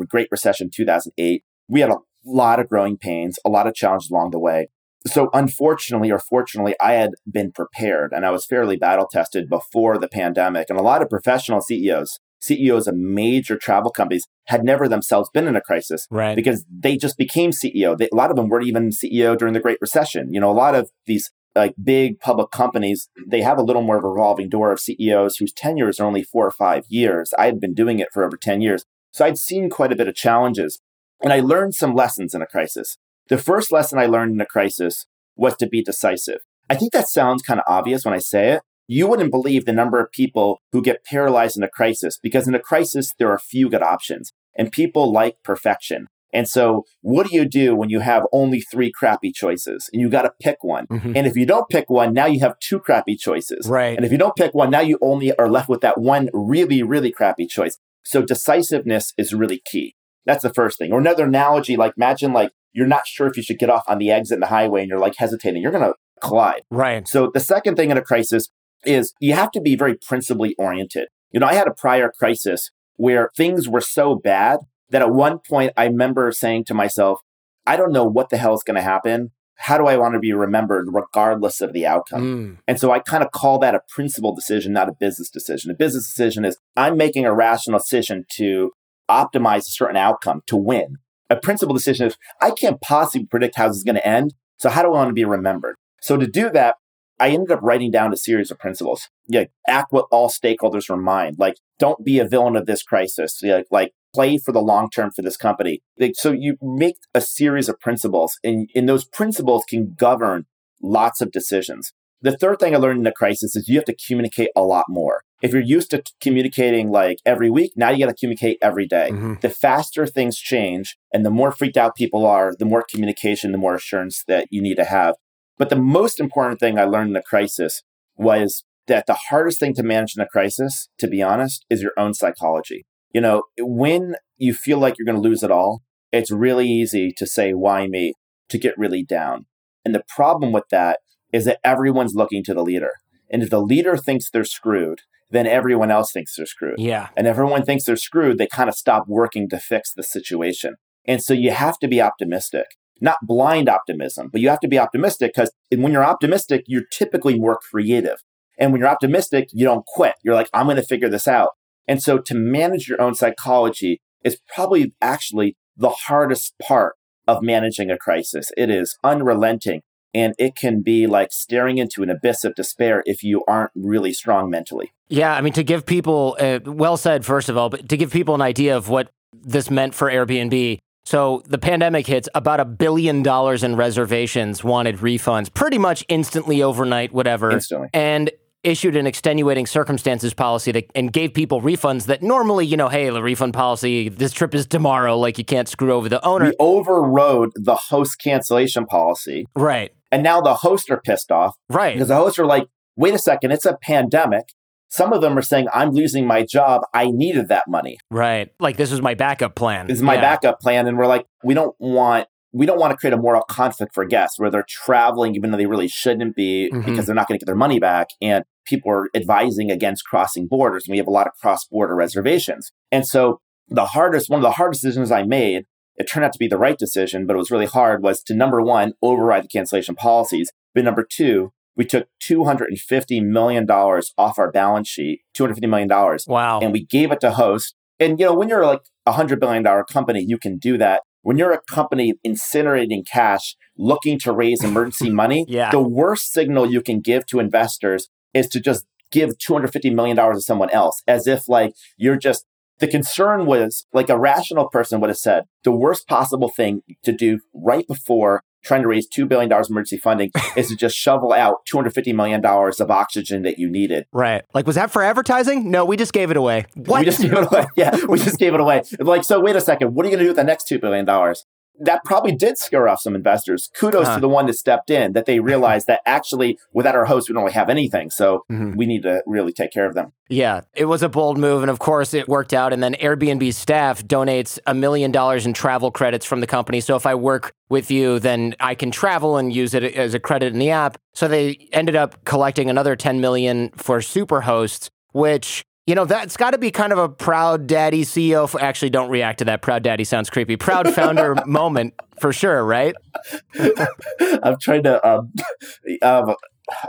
Great Recession 2008. We had a lot of growing pains, a lot of challenges along the way. So, unfortunately or fortunately, I had been prepared and I was fairly battle tested before the pandemic. And a lot of professional CEOs, CEOs of major travel companies, had never themselves been in a crisis right. because they just became CEO. They, a lot of them weren't even CEO during the Great Recession. You know, a lot of these like big public companies, they have a little more of a revolving door of CEOs whose tenures are only four or five years. I had been doing it for over 10 years. So I'd seen quite a bit of challenges and I learned some lessons in a crisis. The first lesson I learned in a crisis was to be decisive. I think that sounds kind of obvious when I say it. You wouldn't believe the number of people who get paralyzed in a crisis because in a crisis, there are few good options and people like perfection. And so, what do you do when you have only three crappy choices and you got to pick one? Mm-hmm. And if you don't pick one, now you have two crappy choices. Right. And if you don't pick one, now you only are left with that one really, really crappy choice. So decisiveness is really key. That's the first thing. Or another analogy, like imagine like you're not sure if you should get off on the exit in the highway and you're like hesitating. You're going to collide. Right. So the second thing in a crisis is you have to be very principally oriented. You know, I had a prior crisis where things were so bad that at one point I remember saying to myself, I don't know what the hell is going to happen, how do I want to be remembered regardless of the outcome? Mm. And so I kind of call that a principal decision, not a business decision. A business decision is I'm making a rational decision to optimize a certain outcome to win. A principal decision is I can't possibly predict how this is going to end. So how do I want to be remembered? So to do that, I ended up writing down a series of principles. Yeah, act what all stakeholders are mind. Like, don't be a villain of this crisis. Like, like play for the long term for this company. So you make a series of principles, and, and those principles can govern lots of decisions. The third thing I learned in a crisis is you have to communicate a lot more. If you're used to t- communicating like every week, now you got to communicate every day. Mm-hmm. The faster things change and the more freaked out people are, the more communication, the more assurance that you need to have. But the most important thing I learned in a crisis was that the hardest thing to manage in a crisis, to be honest, is your own psychology. You know, when you feel like you're going to lose it all, it's really easy to say, why me? To get really down. And the problem with that is that everyone's looking to the leader. And if the leader thinks they're screwed then everyone else thinks they're screwed. Yeah. And everyone thinks they're screwed, they kind of stop working to fix the situation. And so you have to be optimistic, not blind optimism, but you have to be optimistic because when you're optimistic, you're typically more creative. And when you're optimistic, you don't quit. You're like, I'm going to figure this out. And so to manage your own psychology is probably actually the hardest part of managing a crisis. It is unrelenting and it can be like staring into an abyss of despair if you aren't really strong mentally. Yeah, I mean, to give people, uh, well said, first of all, but to give people an idea of what this meant for Airbnb. So the pandemic hits, about a billion dollars in reservations wanted refunds pretty much instantly overnight, whatever. Instantly. And issued an extenuating circumstances policy that, and gave people refunds that normally, you know, hey, the refund policy, this trip is tomorrow, like you can't screw over the owner. We overrode the host cancellation policy. Right. And now the hosts are pissed off. Right. Because the hosts are like, wait a second, it's a pandemic. Some of them are saying, I'm losing my job. I needed that money. Right. Like this was my backup plan. This is my Yeah. backup plan. And we're like, we don't want we don't want to create a moral conflict for guests where they're traveling even though they really shouldn't be Mhm. because they're not going to get their money back. And people are advising against crossing borders. And we have a lot of cross border reservations. And so the hardest, one of the hardest decisions I made, it turned out to be the right decision, but it was really hard, was to number one, override the cancellation policies. But number two, we took $250 million off our balance sheet, $250 million Wow. and we gave it to host. And you know, when you're like a hundred billion dollar company, you can do that. When you're a company incinerating cash, looking to raise emergency money, Yeah. the worst signal you can give to investors is to just give $250 million to someone else as if like you're just the concern was like a rational person would have said the worst possible thing to do right before trying to raise $2 billion emergency funding is to just shovel out $250 million of oxygen that you needed. right. Like, was that for advertising? No, we just gave it away. What? We just gave it away. Yeah, we just gave it away. Like, so wait a second. What are you going to do with the next $2 billion? That probably did scare off some investors. Kudos Huh. to the one that stepped in, that they realized that actually without our host, we don't really have anything. So Mhm. we need to really take care of them. Yeah, it was a bold move. And of course, it worked out. And then Airbnb staff donates a million dollars in travel credits from the company. So if I work with you, then I can travel and use it as a credit in the app. So they ended up collecting another 10 million for super hosts, which. You know, that's got to be kind of a proud daddy CEO. f actually, don't react to that. Proud daddy sounds creepy. Proud founder moment for sure, right? I'm trying to, um, um,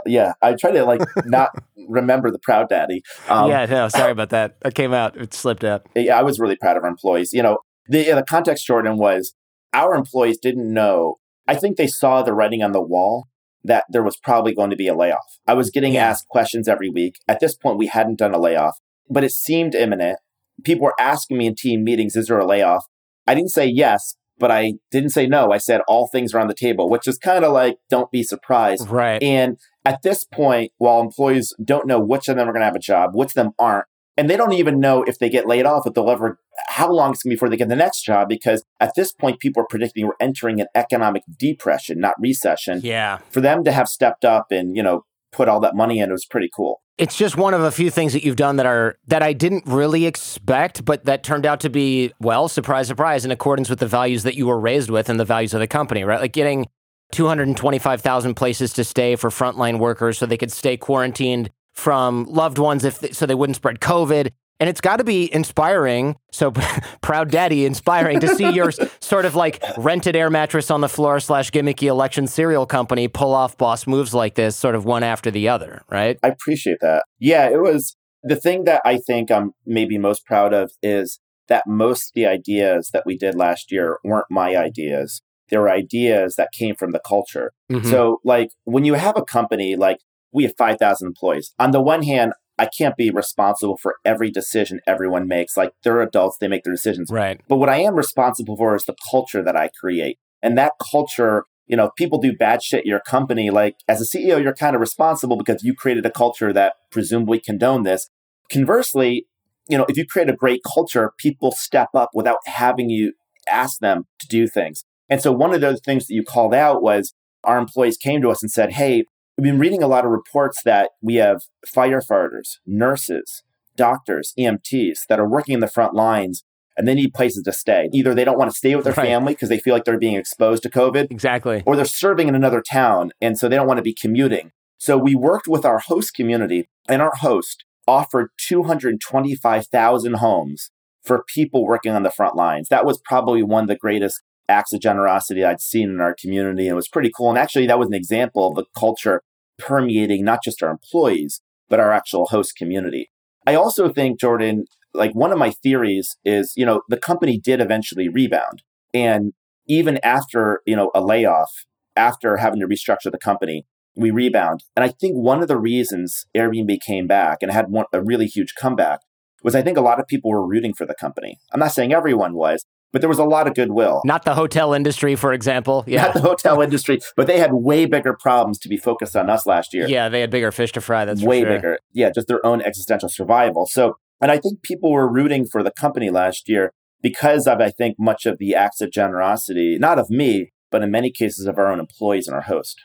yeah, I try to like not remember the proud daddy. Um, yeah, no, sorry about that. That came out. It slipped out. yeah, I was really proud of our employees. You know, the, the context, Jordan, was our employees didn't know. I think they saw the writing on the wall that there was probably going to be a layoff. I was getting Yeah. asked questions every week. At this point, we hadn't done a layoff, but it seemed imminent. People were asking me in team meetings, is there a layoff? I didn't say yes, but I didn't say no. I said all things are on the table, which is kind of like, don't be surprised. Right. And at this point, while employees don't know which of them are going to have a job, which of them aren't, and they don't even know if they get laid off, if they'll ever, how long it's going to be before they get the next job, because at this point, people are predicting we're entering an economic depression, not recession. yeah. For them to have stepped up and, you know, put all that money in, it was pretty cool. It's just one of a few things that you've done that are that I didn't really expect, but that turned out to be well, surprise, surprise, in accordance with the values that you were raised with and the values of the company, right? Like getting 225,000 places to stay for frontline workers so they could stay quarantined from loved ones if they, so they wouldn't spread COVID. And it's got to be inspiring. So proud daddy, inspiring to see your sort of like rented air mattress on the floor slash gimmicky election cereal company pull off boss moves like this, sort of one after the other, right? I appreciate that. Yeah, it was the thing that I think I'm maybe most proud of is that most of the ideas that we did last year weren't my ideas. They were ideas that came from the culture. Mhm. So, like, when you have a company, like, we have 5,000 employees. On the one hand, I can't be responsible for every decision everyone makes. Like, they're adults, they make their decisions. right. But what I am responsible for is the culture that I create. And that culture, you know, if people do bad shit at your company, like as a CEO, you're kind of responsible because you created a culture that presumably condoned this. Conversely, you know, if you create a great culture, people step up without having you ask them to do things. And so one of those things that you called out was our employees came to us and said, Hey, we've been reading a lot of reports that we have firefighters, nurses, doctors, EMTs that are working in the front lines and they need places to stay. Either they don't want to stay with their Right. family because they feel like they're being exposed to COVID, Exactly. or they're serving in another town and so they don't want to be commuting. So we worked with our host community and our host offered 225,000 homes for people working on the front lines. That was probably one of the greatest acts of generosity I'd seen in our community. And it was pretty cool. And actually, that was an example of the culture permeating not just our employees, but our actual host community. I also think, Jordan, like one of my theories is, you know, the company did eventually rebound. And even after, you know, a layoff, after having to restructure the company, we rebound. And I think one of the reasons Airbnb came back and had one, a really huge comeback was I think a lot of people were rooting for the company. I'm not saying everyone was, but there was a lot of goodwill. Not the hotel industry, for example. Yeah. Not the hotel industry, but they had way bigger problems to be focused on us last year. Yeah, they had bigger fish to fry. That's way sure. bigger. Yeah, just their own existential survival. So, and I think people were rooting for the company last year because of, I think, much of the acts of generosity, not of me, but in many cases of our own employees and our host.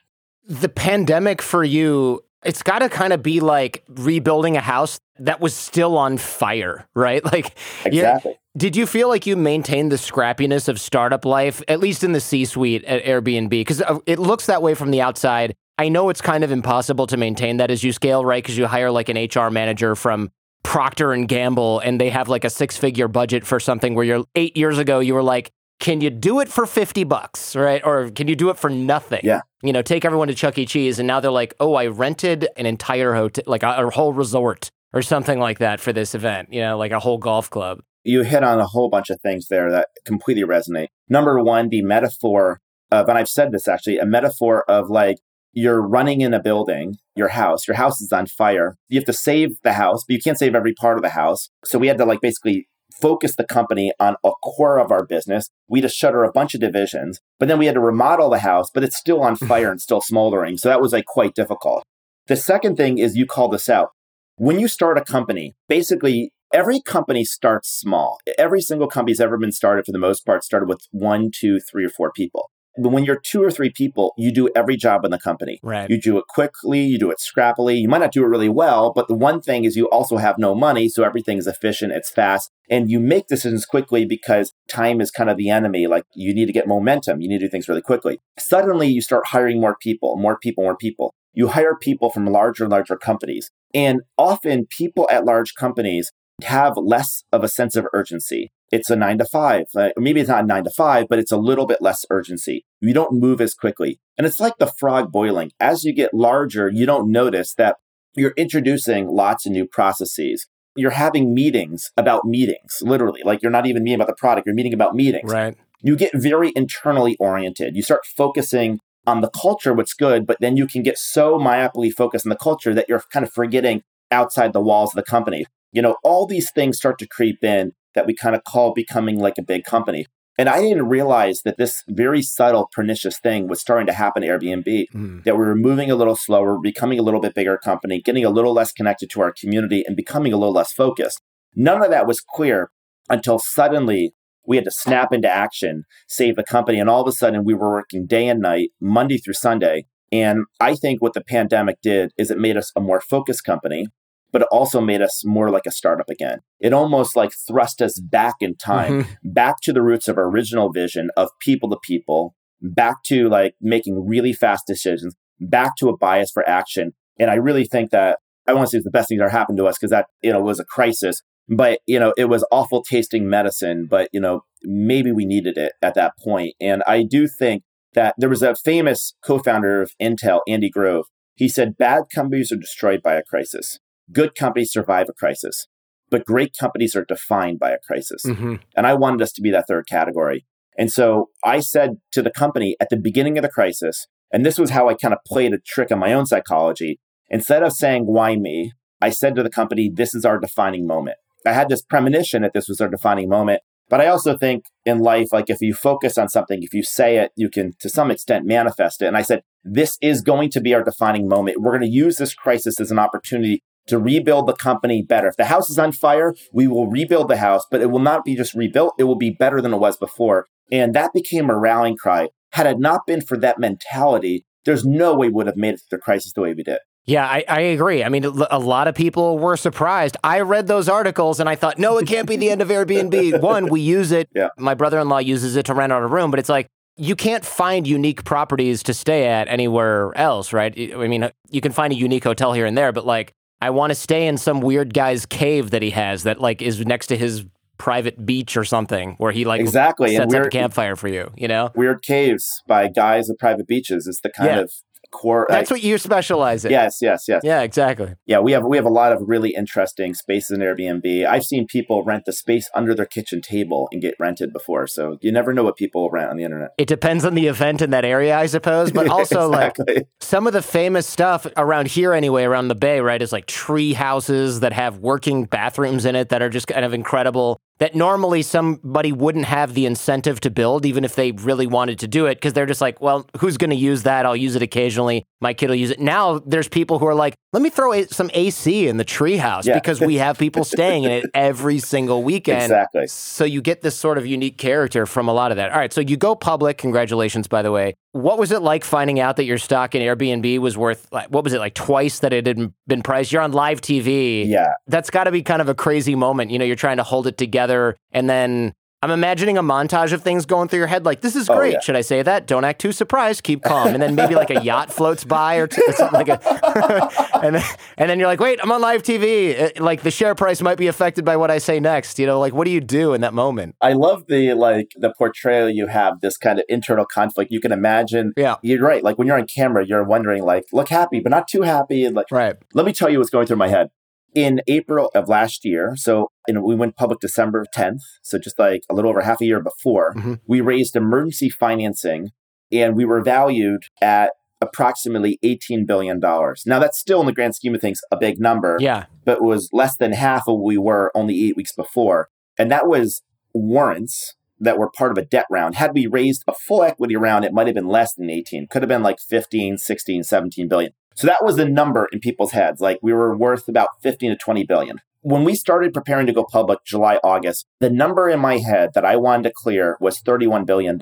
The pandemic for you, it's got to kind of be like rebuilding a house that was still on fire, right? Like, exactly. did you feel like you maintained the scrappiness of startup life, at least in the C suite at Airbnb? Because uh, it looks that way from the outside. I know it's kind of impossible to maintain that as you scale, right? Because you hire like an HR manager from Procter and Gamble, and they have like a six figure budget for something where you're eight years ago, you were like, can you do it for 50 bucks, right? Or can you do it for nothing? Yeah. You know, take everyone to Chuck E. Cheese, and now they're like, oh, I rented an entire hotel, like a, a whole resort or something like that for this event, you know, like a whole golf club. You hit on a whole bunch of things there that completely resonate. Number one, the metaphor of, and I've said this actually, a metaphor of like, you're running in a building, your house, your house is on fire. You have to save the house, but you can't save every part of the house. So we had to like basically focus the company on a core of our business. We had to shutter a bunch of divisions, but then we had to remodel the house, but it's still on fire and still smoldering. So that was like quite difficult. The second thing is you call this out. When you start a company, basically every company starts small. Every single company's ever been started for the most part started with one, two, three, or four people. But when you're two or three people, you do every job in the company. Right. You do it quickly, you do it scrappily. You might not do it really well, but the one thing is you also have no money, so everything is efficient, it's fast, and you make decisions quickly because time is kind of the enemy. Like you need to get momentum, you need to do things really quickly. Suddenly you start hiring more people, more people, more people. You hire people from larger and larger companies. And often people at large companies have less of a sense of urgency. It's a nine to five. Uh, maybe it's not nine to five, but it's a little bit less urgency. You don't move as quickly. And it's like the frog boiling. As you get larger, you don't notice that you're introducing lots of new processes. You're having meetings about meetings, literally. Like you're not even meeting about the product, you're meeting about meetings. Right. You get very internally oriented. You start focusing on the culture, what's good, but then you can get so myopically focused on the culture that you're kind of forgetting outside the walls of the company. You know, all these things start to creep in that we kind of call becoming like a big company. And I didn't realize that this very subtle, pernicious thing was starting to happen at Airbnb, mm. that we were moving a little slower, becoming a little bit bigger company, getting a little less connected to our community, and becoming a little less focused. None of that was clear until suddenly we had to snap into action, save the company. And all of a sudden, we were working day and night, Monday through Sunday. And I think what the pandemic did is it made us a more focused company but it also made us more like a startup again. It almost like thrust us back in time, mm-hmm. back to the roots of our original vision of people to people, back to like making really fast decisions, back to a bias for action. And I really think that I want to say it's the best thing that happened to us because that, you know, was a crisis. But, you know, it was awful tasting medicine, but, you know, maybe we needed it at that point. And I do think that there was a famous co founder of Intel, Andy Grove. He said, bad companies are destroyed by a crisis. Good companies survive a crisis, but great companies are defined by a crisis. Mm-hmm. And I wanted us to be that third category. And so I said to the company at the beginning of the crisis, and this was how I kind of played a trick on my own psychology. Instead of saying, why me? I said to the company, this is our defining moment. I had this premonition that this was our defining moment. But I also think in life, like if you focus on something, if you say it, you can to some extent manifest it. And I said, this is going to be our defining moment. We're going to use this crisis as an opportunity to rebuild the company better. If the house is on fire, we will rebuild the house, but it will not be just rebuilt, it will be better than it was before. And that became a rallying cry. Had it not been for that mentality, there's no way we would have made it through the crisis the way we did. Yeah, I, I, agree. I mean, a lot of people were surprised. I read those articles and I thought, no, it can't be the end of Airbnb. One, we use it. Yeah. My brother in law uses it to rent out a room, but it's like, you can't find unique properties to stay at anywhere else, right? I mean, you can find a unique hotel here and there, but like I want to stay in some weird guy's cave that he has that like is next to his private beach or something where he like exactly sets and up a campfire for you, you know? weird caves by guys at private beaches is the kind Yeah. of core. That's like- what you specialize in. Yes, yes, yes. Yeah, exactly. Yeah, we have we have a lot of really interesting spaces in Airbnb. I've seen people rent the space under their kitchen table and get rented before, so you never know what people rent on the internet. It depends on the event in that area, I suppose, but also like some of the famous stuff around here anyway, around the bay, right, is like tree houses that have working bathrooms in it that are just kind of incredible. That normally somebody wouldn't have the incentive to build, even if they really wanted to do it, because they're just like, well, who's going to use that? I'll use it occasionally. My kid will use it. Now there's people who are like, let me throw a- some AC in the tree house Yeah. because we have people staying in it every single weekend. Exactly. So you get this sort of unique character from a lot of that. All right, so you go public. Congratulations, by the way. What was it like finding out that your stock in Airbnb was worth, like, what was it, like twice that it had been priced? You're on live TV. Yeah, That's got to be kind of a crazy moment. You know, you're trying to hold it together. And then I'm imagining a montage of things going through your head like, this is Oh, great. yeah. Should I say that? Don't act too surprised. Keep calm. And then maybe like a yacht floats by or t- something like a. and, then, and then you're like, wait, I'm on live TV. Like the share price might be affected by what I say next. You know, like what do you do in that moment? I love the like the portrayal you have this kind of internal conflict. You can imagine. Yeah. You're right. Like when you're on camera, you're wondering like, look happy, but not too happy. And like, Right. let me tell you what's going through my head. In April of last year, so you know, we went public December 10th, so just like a little over half a year before, Mhm. we raised emergency financing and we were valued at approximately $18 billion. Now, that's still in the grand scheme of things a big number, Yeah. but it was less than half of what we were only eight weeks before. And that was warrants that were part of a debt round. Had we raised a full equity round, it might have been less than 18, could have been like 15, 16, 17 billion. So that was the number in people's heads. Like we were worth about 15 to 20 billion. When we started preparing to go public July, August, the number in my head that I wanted to clear was $31 billion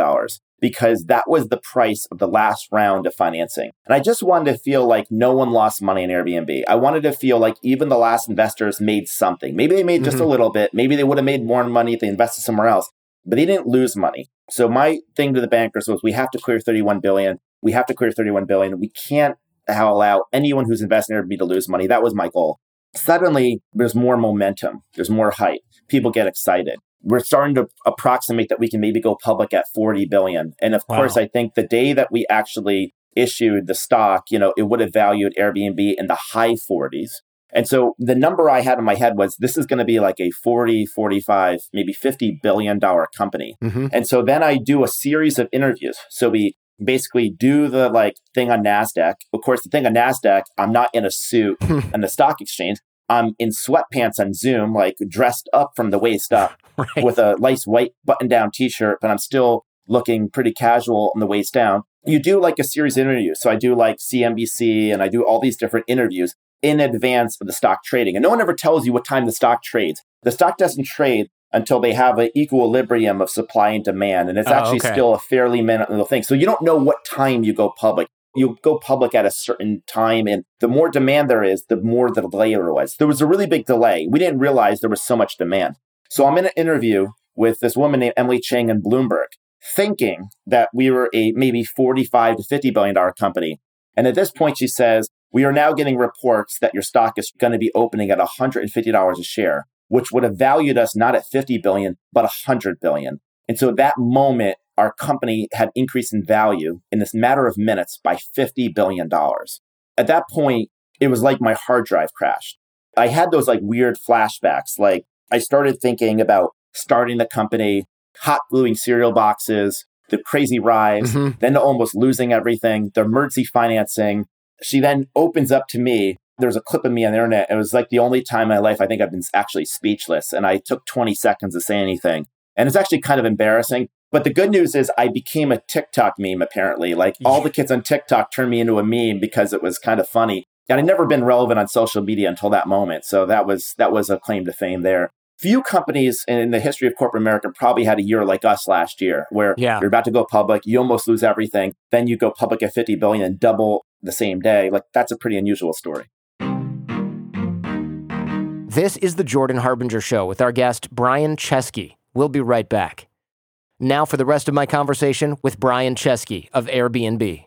because that was the price of the last round of financing. And I just wanted to feel like no one lost money in Airbnb. I wanted to feel like even the last investors made something. Maybe they made just mm-hmm. a little bit. Maybe they would have made more money if they invested somewhere else, but they didn't lose money. So my thing to the bankers was we have to clear 31 billion. We have to clear 31 billion. We can't allow anyone who's investing in Airbnb to lose money. That was my goal. Suddenly, there's more momentum. There's more hype. People get excited. We're starting to approximate that we can maybe go public at 40 billion. And of Wow. course, I think the day that we actually issued the stock, you know, it would have valued Airbnb in the high 40s. And so the number I had in my head was this is going to be like a 40, 45, maybe 50 billion dollar company. Mm-hmm. And so then I do a series of interviews. So we basically do the like thing on NASDAQ. Of course, the thing on NASDAQ, I'm not in a suit on the stock exchange. I'm in sweatpants on Zoom, like dressed up from the waist up Right. with a nice white button down t shirt, but I'm still looking pretty casual on the waist down. You do like a series of interviews. So I do like CNBC and I do all these different interviews in advance of the stock trading. And no one ever tells you what time the stock trades. The stock doesn't trade until they have an equilibrium of supply and demand. And it's Oh, actually okay. still a fairly minimal thing. So you don't know what time you go public. You go public at a certain time, and the more demand there is, the more the delay there was. There was a really big delay. We didn't realize there was so much demand. So I'm in an interview with this woman named Emily Chang in Bloomberg, thinking that we were a maybe 45 to 50 billion dollar company. And at this point, she says, we are now getting reports that your stock is going to be opening at $150 a share, which would have valued us not at 50 billion, but 100 billion. And so at that moment, our company had increased in value in this matter of minutes by $50 billion. At that point, it was like my hard drive crashed. I had those like weird flashbacks. Like I started thinking about starting the company, hot gluing cereal boxes, the crazy rise, Mhm. then to almost losing everything, the emergency financing. She then opens up to me. There's a clip of me on the internet. It was like the only time in my life I think I've been actually speechless. And I took 20 seconds to say anything. And it's actually kind of embarrassing. But the good news is I became a TikTok meme, apparently. Like all the kids on TikTok turned me into a meme because it was kind of funny. And I'd never been relevant on social media until that moment. So that was that was a claim to fame there. Few companies in the history of corporate America probably had a year like us last year, where Yeah. you're about to go public, you almost lose everything, then you go public at 50 billion and double the same day. Like that's a pretty unusual story. This is the Jordan Harbinger Show with our guest, Brian Chesky. We'll be right back. Now for the rest of my conversation with Brian Chesky of Airbnb.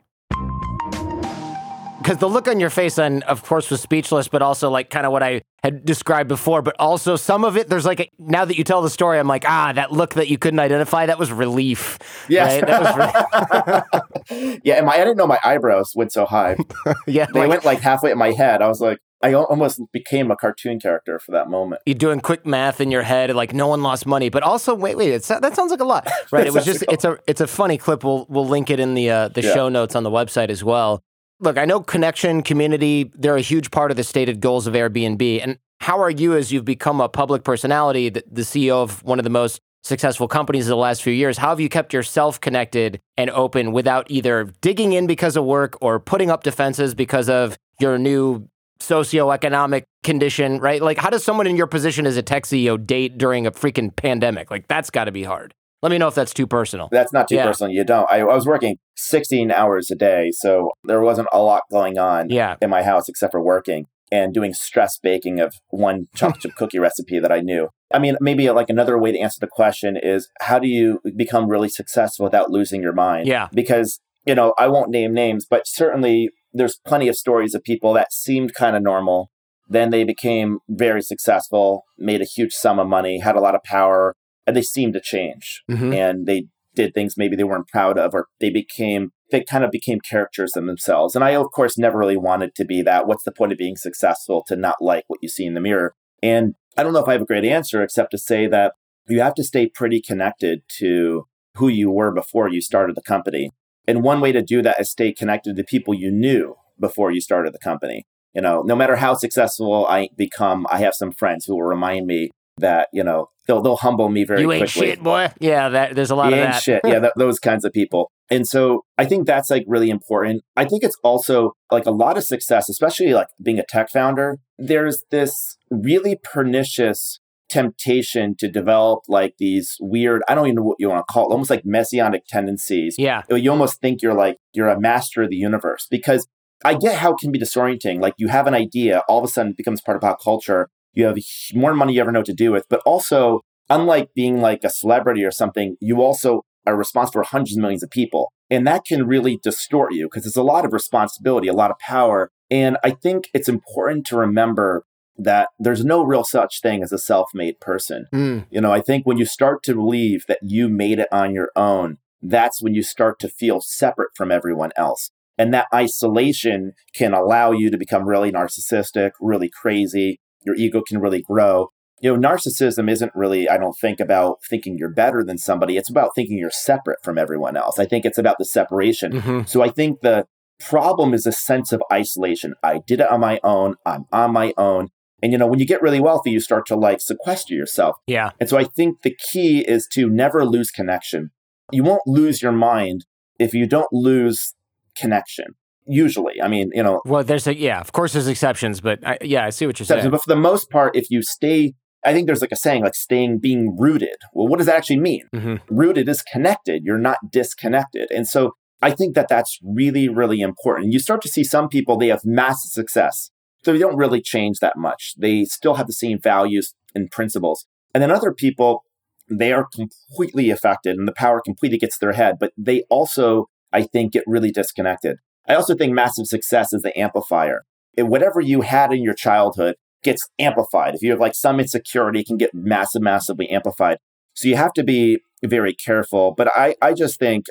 because the look on your face, and of course, was speechless, but also like kind of what I had described before. But also some of it, there's like a, now that you tell the story, I'm like, ah, that look that you couldn't identify, that was relief. Yes. right? That was re- yeah, and my I didn't know my eyebrows went so high. yeah, They like, went like halfway at my head. I was like, I almost became a cartoon character for that moment. you're doing quick math in your head, like no one lost money, but also wait, wait, it's, that sounds like a lot, right? It was just it's a it's a funny clip. We'll we'll link it in the uh, the Yeah. show notes on the website as well. Look, I know connection, community, they're a huge part of the stated goals of Airbnb. And how are you, as you've become a public personality, the, the CEO of one of the most successful companies of the last few years, how have you kept yourself connected and open without either digging in because of work or putting up defenses because of your new socioeconomic condition, right? Like, how does someone in your position as a tech CEO date during a freaking pandemic? Like, that's got to be hard. Let me know if that's too personal. That's not too Yeah. personal. You don't. I, I was working 16 hours a day, so there wasn't a lot going on Yeah. in my house except for working and doing stress baking of one chocolate chip cookie recipe that I knew. I mean, maybe like another way to answer the question is how do you become really successful without losing your mind? Yeah. Because, you know, I won't name names, but certainly there's plenty of stories of people that seemed kind of normal. Then they became very successful, made a huge sum of money, had a lot of power, and they seemed to change. Mhm. And they did things maybe they weren't proud of, or they became, they kind of became characters in themselves. And I, of course, never really wanted to be that. What's the point of being successful to not like what you see in the mirror? And I don't know if I have a great answer except to say that you have to stay pretty connected to who you were before you started the company. And one way to do that is stay connected to people you knew before you started the company. You know, no matter how successful I become, I have some friends who will remind me that, you know, they'll they'll humble me very you ain't quickly. shit, boy. Yeah, that, there's a lot You of ain't that. shit. Yeah, th- those kinds of people. And so I think that's like really important. I think it's also like a lot of success, especially like being a tech founder. There's this really pernicious temptation to develop like these weird, I don't even know what you want to call it, almost like messianic tendencies. Yeah. You almost think you're like, you're a master of the universe because I get how it can be disorienting. Like you have an idea, all of a sudden it becomes part of pop culture. You have more money you ever know what to do with, but also unlike being like a celebrity or something, you also are responsible for hundreds of millions of people. And that can really distort you because there's a lot of responsibility, a lot of power. And I think it's important to remember that there's no real such thing as a self made person. Mm. You know, I think when you start to believe that you made it on your own, that's when you start to feel separate from everyone else. And that isolation can allow you to become really narcissistic, really crazy. Your ego can really grow. You know, narcissism isn't really, I don't think, about thinking you're better than somebody. It's about thinking you're separate from everyone else. I think it's about the separation. Mhm. So I think the problem is a sense of isolation. I did it on my own. I'm on my own. And, you know, when you get really wealthy, you start to like sequester yourself. Yeah. And so I think the key is to never lose connection. You won't lose your mind if you don't lose connection. Usually, I mean, you know, Well, there's a, yeah, of course there's exceptions, but I, yeah, I see what you're saying. but for the most part, if you stay, I think there's like a saying like staying, being rooted. Well, what does that actually mean? Mhm. Rooted is connected. You're not disconnected. And so I think that that's really, really important. You start to see some people, they have massive success. So they don't really change that much. They still have the same values and principles. And then other people, they are completely affected and the power completely gets their head, but they also, I think, get really disconnected. I also think massive success is the amplifier. Whatever you had in your childhood gets amplified. If you have like some insecurity, it can get massive, massively amplified. So you have to be very careful. But I, I just think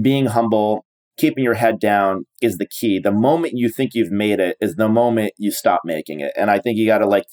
being humble, keeping your head down is the key. The moment you think you've made it is the moment you stop making it. And I think you got to like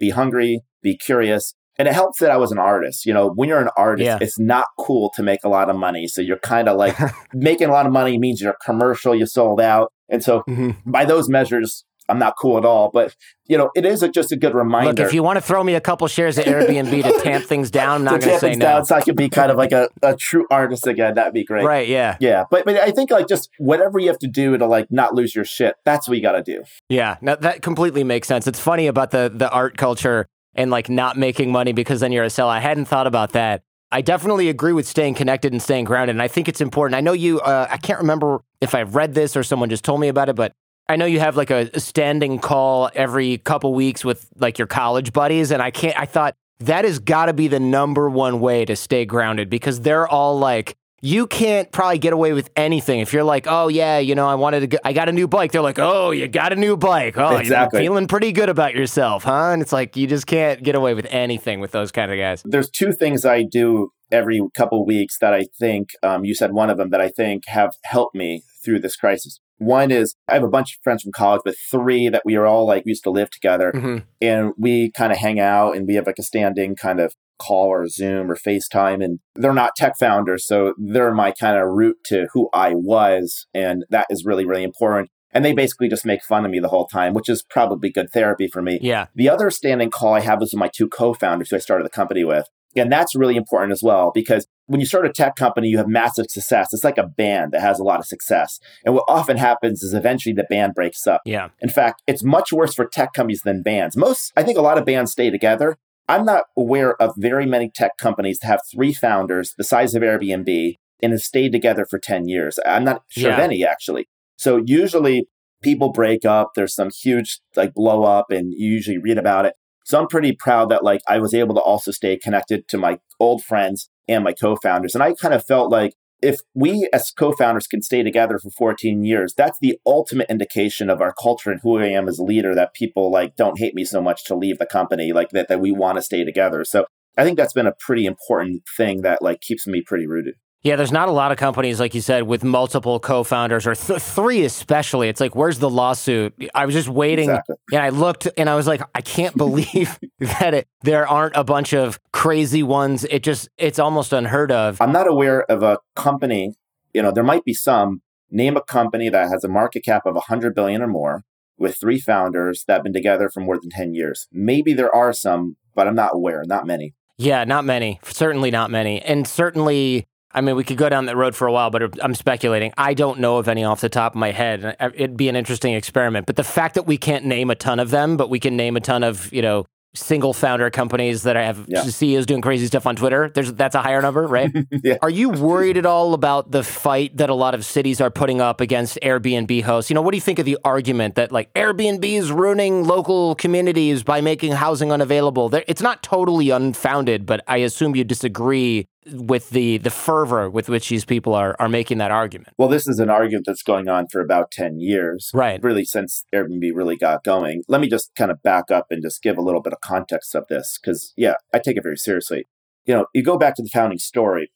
be hungry, be curious. And it helps that I was an artist. You know, when you're an artist, Yeah. it's not cool to make a lot of money. So you're kind of like making a lot of money means you're commercial, you sold out. And so Mhm. by those measures, I'm not cool at all. But, you know, it is a, just a good reminder. Look, if you want to throw me a couple shares of Airbnb to tamp things down, I'm not going to say no. down so I could be kind of like a, a true artist again, that'd be great. Right? Yeah. Yeah, but but I think like just whatever you have to do to like not lose your shit. That's what you got to do. Yeah, no, that completely makes sense. It's funny about the the art culture and like not making money because then you're a seller. I hadn't thought about that. I definitely agree with staying connected and staying grounded, and I think it's important. I know you. Uh, I can't remember if I've read this or someone just told me about it, but I know you have like a, standing call every couple weeks with like your college buddies, and I can't. I thought that has got to be the number one way to stay grounded because they're all like you can't probably get away with anything if you're like, oh yeah, you know, I wanted to, get, I got a new bike. They're like, oh, you got a new bike. Oh, exactly. you're feeling pretty good about yourself, huh? And it's like you just can't get away with anything with those kind of guys. There's two things I do every couple weeks that I think um, you said one of them that I think have helped me through this crisis. One is I have a bunch of friends from college, but three that we are all like we used to live together, mm-hmm. and we kind of hang out and we have like a standing kind of call or Zoom or FaceTime. And they're not tech founders. So they're my kind of route to who I was. And that is really, really important. And they basically just make fun of me the whole time, which is probably good therapy for me. Yeah. The other standing call I have is with my two co founders who I started the company with. And that's really important as well because when you start a tech company, you have massive success. It's like a band that has a lot of success. And what often happens is eventually the band breaks up. Yeah. In fact, it's much worse for tech companies than bands. Most, I think a lot of bands stay together, I'm not aware of very many tech companies that have three founders the size of Airbnb and have stayed together for 10 years. I'm not sure yeah. of any actually. So usually people break up, there's some huge like blow up and you usually read about it. So I'm pretty proud that like I was able to also stay connected to my old friends and my co-founders. And I kind of felt like if we as co-founders can stay together for 14 years that's the ultimate indication of our culture and who i am as a leader that people like don't hate me so much to leave the company like that that we want to stay together so i think that's been a pretty important thing that like keeps me pretty rooted yeah, there's not a lot of companies, like you said, with multiple co-founders or th- three, especially. It's like, where's the lawsuit? I was just waiting, exactly. and I looked, and I was like, I can't believe that it, there aren't a bunch of crazy ones. It just, it's almost unheard of. I'm not aware of a company. You know, there might be some. Name a company that has a market cap of 100 billion or more with three founders that have been together for more than 10 years. Maybe there are some, but I'm not aware. Not many. Yeah, not many. Certainly not many. And certainly I mean, we could go down that road for a while, but I'm speculating. I don't know of any off the top of my head. It'd be an interesting experiment. But the fact that we can't name a ton of them, but we can name a ton of, you know, single founder companies that I have yeah. CEOs doing crazy stuff on Twitter. There's that's a higher number, right? yeah. Are you worried at all about the fight that a lot of cities are putting up against Airbnb hosts? You know, what do you think of the argument that like Airbnb is ruining local communities by making housing unavailable? It's not totally unfounded, but I assume you disagree with the the fervor with which these people are are making that argument. Well, this is an argument that's going on for about 10 years. Right. Really since Airbnb really got going. Let me just kind of back up and just give a little bit of context of this cuz yeah, I take it very seriously. You know, you go back to the founding story.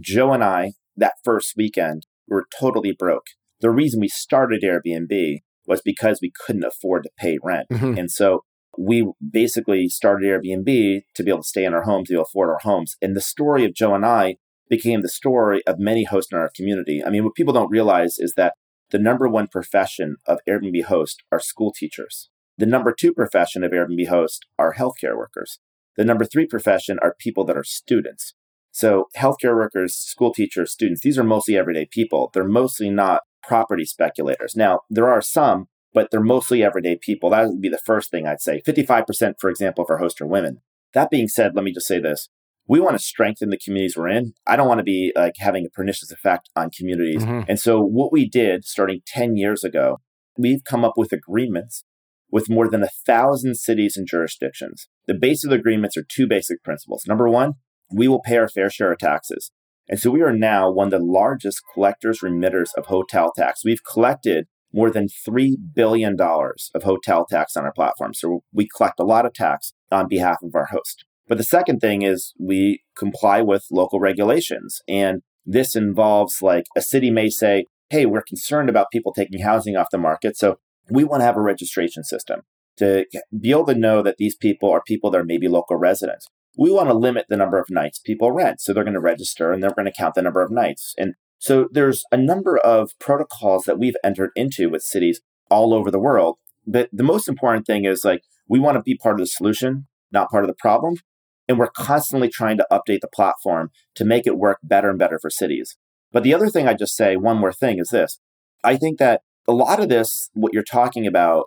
Joe and I that first weekend were totally broke. The reason we started Airbnb was because we couldn't afford to pay rent. Mm-hmm. And so we basically started Airbnb to be able to stay in our homes, to be able to afford our homes. And the story of Joe and I became the story of many hosts in our community. I mean, what people don't realize is that the number one profession of Airbnb host are school teachers. The number two profession of Airbnb host are healthcare workers. The number three profession are people that are students. So healthcare workers, school teachers, students, these are mostly everyday people. They're mostly not property speculators. Now, there are some but they're mostly everyday people. That would be the first thing I'd say. 55%, for example, of our hosts are women. That being said, let me just say this. We want to strengthen the communities we're in. I don't want to be like having a pernicious effect on communities. Mm-hmm. And so what we did starting 10 years ago, we've come up with agreements with more than a thousand cities and jurisdictions. The base of the agreements are two basic principles. Number one, we will pay our fair share of taxes. And so we are now one of the largest collectors, remitters of hotel tax. We've collected more than $3 billion of hotel tax on our platform. So we collect a lot of tax on behalf of our host. But the second thing is we comply with local regulations. And this involves like a city may say, hey, we're concerned about people taking housing off the market. So we want to have a registration system to be able to know that these people are people that are maybe local residents. We want to limit the number of nights people rent. So they're going to register and they're going to count the number of nights. And so there's a number of protocols that we've entered into with cities all over the world. But the most important thing is like we want to be part of the solution, not part of the problem. And we're constantly trying to update the platform to make it work better and better for cities. But the other thing I just say, one more thing is this. I think that a lot of this, what you're talking about,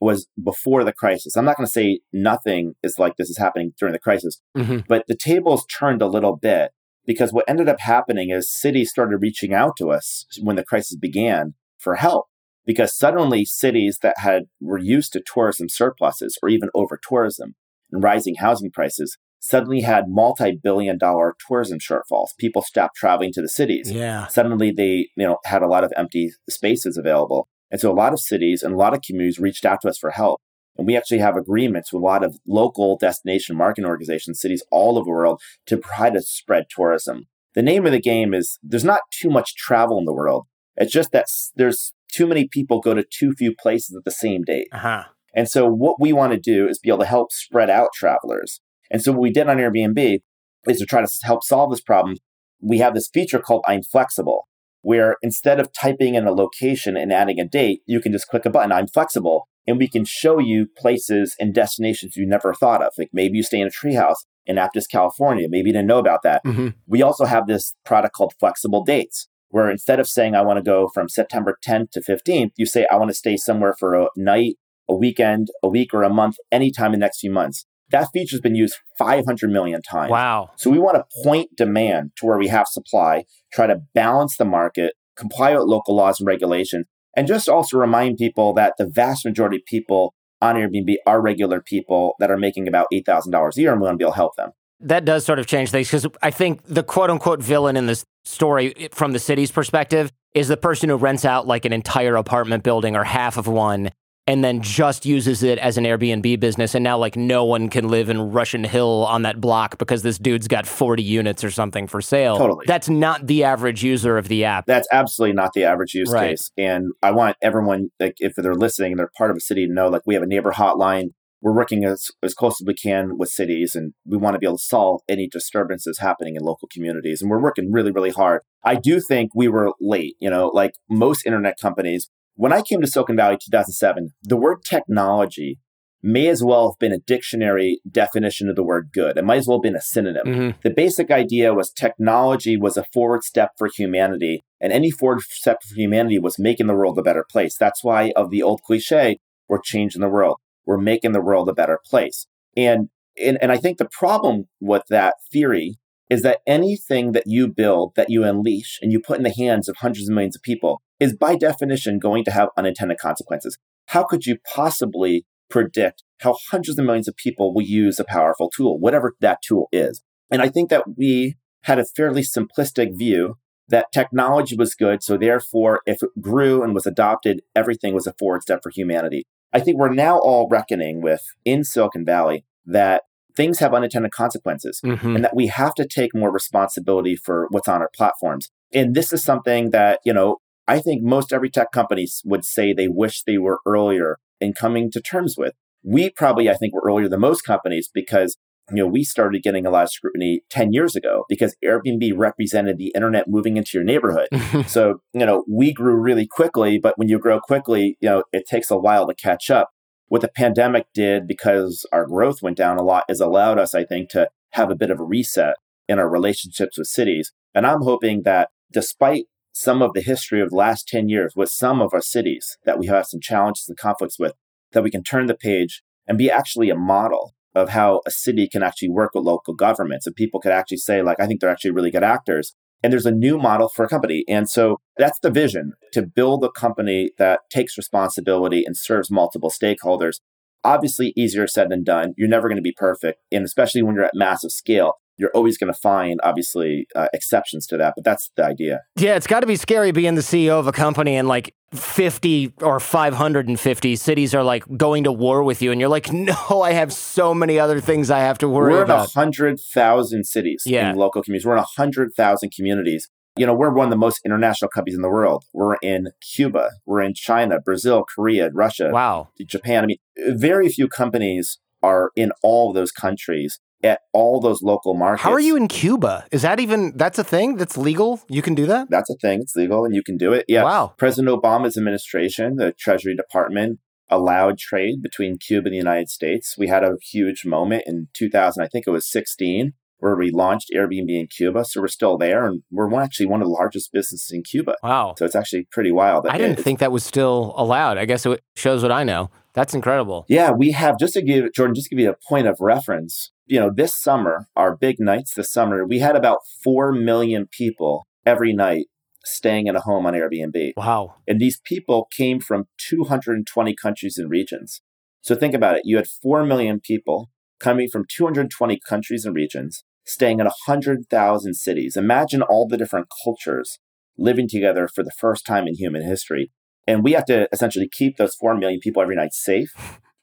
was before the crisis. I'm not going to say nothing is like this is happening during the crisis, mm-hmm. but the tables turned a little bit because what ended up happening is cities started reaching out to us when the crisis began for help. Because suddenly cities that had were used to tourism surpluses or even over tourism and rising housing prices suddenly had multi-billion dollar tourism shortfalls. People stopped traveling to the cities. Yeah. Suddenly they, you know, had a lot of empty spaces available. And so a lot of cities and a lot of communities reached out to us for help. And we actually have agreements with a lot of local destination marketing organizations, cities all over the world to try to spread tourism. The name of the game is there's not too much travel in the world. It's just that there's too many people go to too few places at the same date. Uh-huh. And so what we want to do is be able to help spread out travelers. And so what we did on Airbnb is to try to help solve this problem. We have this feature called I'm flexible, where instead of typing in a location and adding a date, you can just click a button, I'm flexible, and we can show you places and destinations you never thought of. Like maybe you stay in a treehouse in Aptos, California. Maybe you didn't know about that. Mm-hmm. We also have this product called flexible dates, where instead of saying I want to go from September 10th to 15th, you say I want to stay somewhere for a night, a weekend, a week, or a month, anytime in the next few months. That feature's been used 500 million times. Wow. So we want to point demand to where we have supply, try to balance the market, comply with local laws and regulations, and just also remind people that the vast majority of people on Airbnb are regular people that are making about $8,000 a year and we want to be able to help them. That does sort of change things because I think the quote unquote villain in this story from the city's perspective is the person who rents out like an entire apartment building or half of one and then just uses it as an Airbnb business. And now, like, no one can live in Russian Hill on that block because this dude's got 40 units or something for sale. Totally. That's not the average user of the app. That's absolutely not the average use Right. case. And I want everyone, like, if they're listening and they're part of a city, to know, like, we have a neighbor hotline. We're working as, as close as we can with cities, and we want to be able to solve any disturbances happening in local communities. And we're working really, really hard. I do think we were late. You know, like most internet companies, when I came to Silicon Valley 2007, the word technology may as well have been a dictionary definition of the word good. It might as well have been a synonym. Mhm. The basic idea was technology was a forward step for humanity, and any forward step for humanity was making the world a better place. That's why, of the old cliche, we're changing the world, we're making the world a better place. And and, and I think the problem with that theory is that anything that you build, that you unleash, and you put in the hands of hundreds of millions of people is by definition going to have unintended consequences. How could you possibly predict how hundreds of millions of people will use a powerful tool, whatever that tool is? And I think that we had a fairly simplistic view that technology was good. So therefore, if it grew and was adopted, everything was a forward step for humanity. I think we're now all reckoning with in Silicon Valley that things have unintended consequences Mhm. and that we have to take more responsibility for what's on our platforms. And this is something that, you know, I think most every tech company would say they wish they were earlier in coming to terms with. We probably, I think, were earlier than most companies because, you know, we started getting a lot of scrutiny 10 years ago because Airbnb represented the internet moving into your neighborhood. so, you know, we grew really quickly, but when you grow quickly, you know, it takes a while to catch up. What the pandemic did, because our growth went down a lot, is allowed us, I think, to have a bit of a reset in our relationships with cities. And I'm hoping that despite some of the history of the last 10 years with some of our cities that we have some challenges and conflicts with, that we can turn the page and be actually a model of how a city can actually work with local governments. And people could actually say, like, I think they're actually really good actors. And there's a new model for a company. And so that's the vision to build a company that takes responsibility and serves multiple stakeholders. Obviously, easier said than done. You're never going to be perfect. And especially when you're at massive scale, you're always going to find, obviously, uh, exceptions to that. But that's the idea. Yeah, it's got to be scary being the CEO of a company and like 50 or 550 cities are like going to war with you. And you're like, no, I have so many other things I have to worry about. we're in about. 100,000 cities Yeah. in local communities. We're in 100,000 communities. You know, we're one of the most international companies in the world. We're in Cuba, we're in China, Brazil, Korea, Russia, Wow. Japan. I mean, very few companies are in all of those countries at all those local markets. How are you in Cuba? Is that even, that's a thing that's legal? You can do that? That's a thing. It's legal and you can do it. Yeah. Wow. President Obama's administration, the Treasury Department, allowed trade between Cuba and the United States. We had a huge moment in 2000, I think it was 16, where we launched Airbnb in Cuba. So we're still there and we're actually one of the largest businesses in Cuba. Wow. So it's actually pretty wild. that I didn't think that was still allowed. I guess it shows what I know. That's incredible. Yeah, we have just to give Jordan, just to give you a point of reference. You know, this summer, our big nights this summer, we had about four million people every night staying in a home on Airbnb. Wow. And these people came from 220 countries and regions. So think about it. You had 4 million people coming from 220 countries and regions, staying in 100,000 cities. Imagine all the different cultures living together for the first time in human history. And we have to essentially keep those 4 million people every night safe.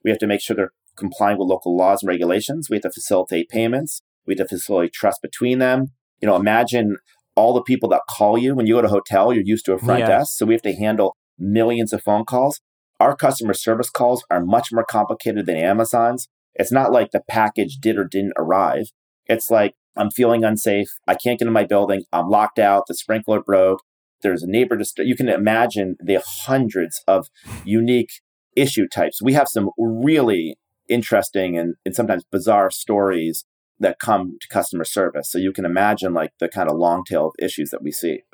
We have to make sure they're complying with local laws and regulations. We have to facilitate payments. We have to facilitate trust between them. You know, imagine all the people that call you when you go to a hotel, you're used to a front yeah. desk. So we have to handle millions of phone calls. Our customer service calls are much more complicated than Amazon's. It's not like the package did or didn't arrive. It's like I'm feeling unsafe. I can't get in my building. I'm locked out. The sprinkler broke. There's a neighbor just you can imagine the hundreds of unique issue types. We have some really interesting and, and sometimes bizarre stories that come to customer service. So you can imagine like the kind of long tail of issues that we see.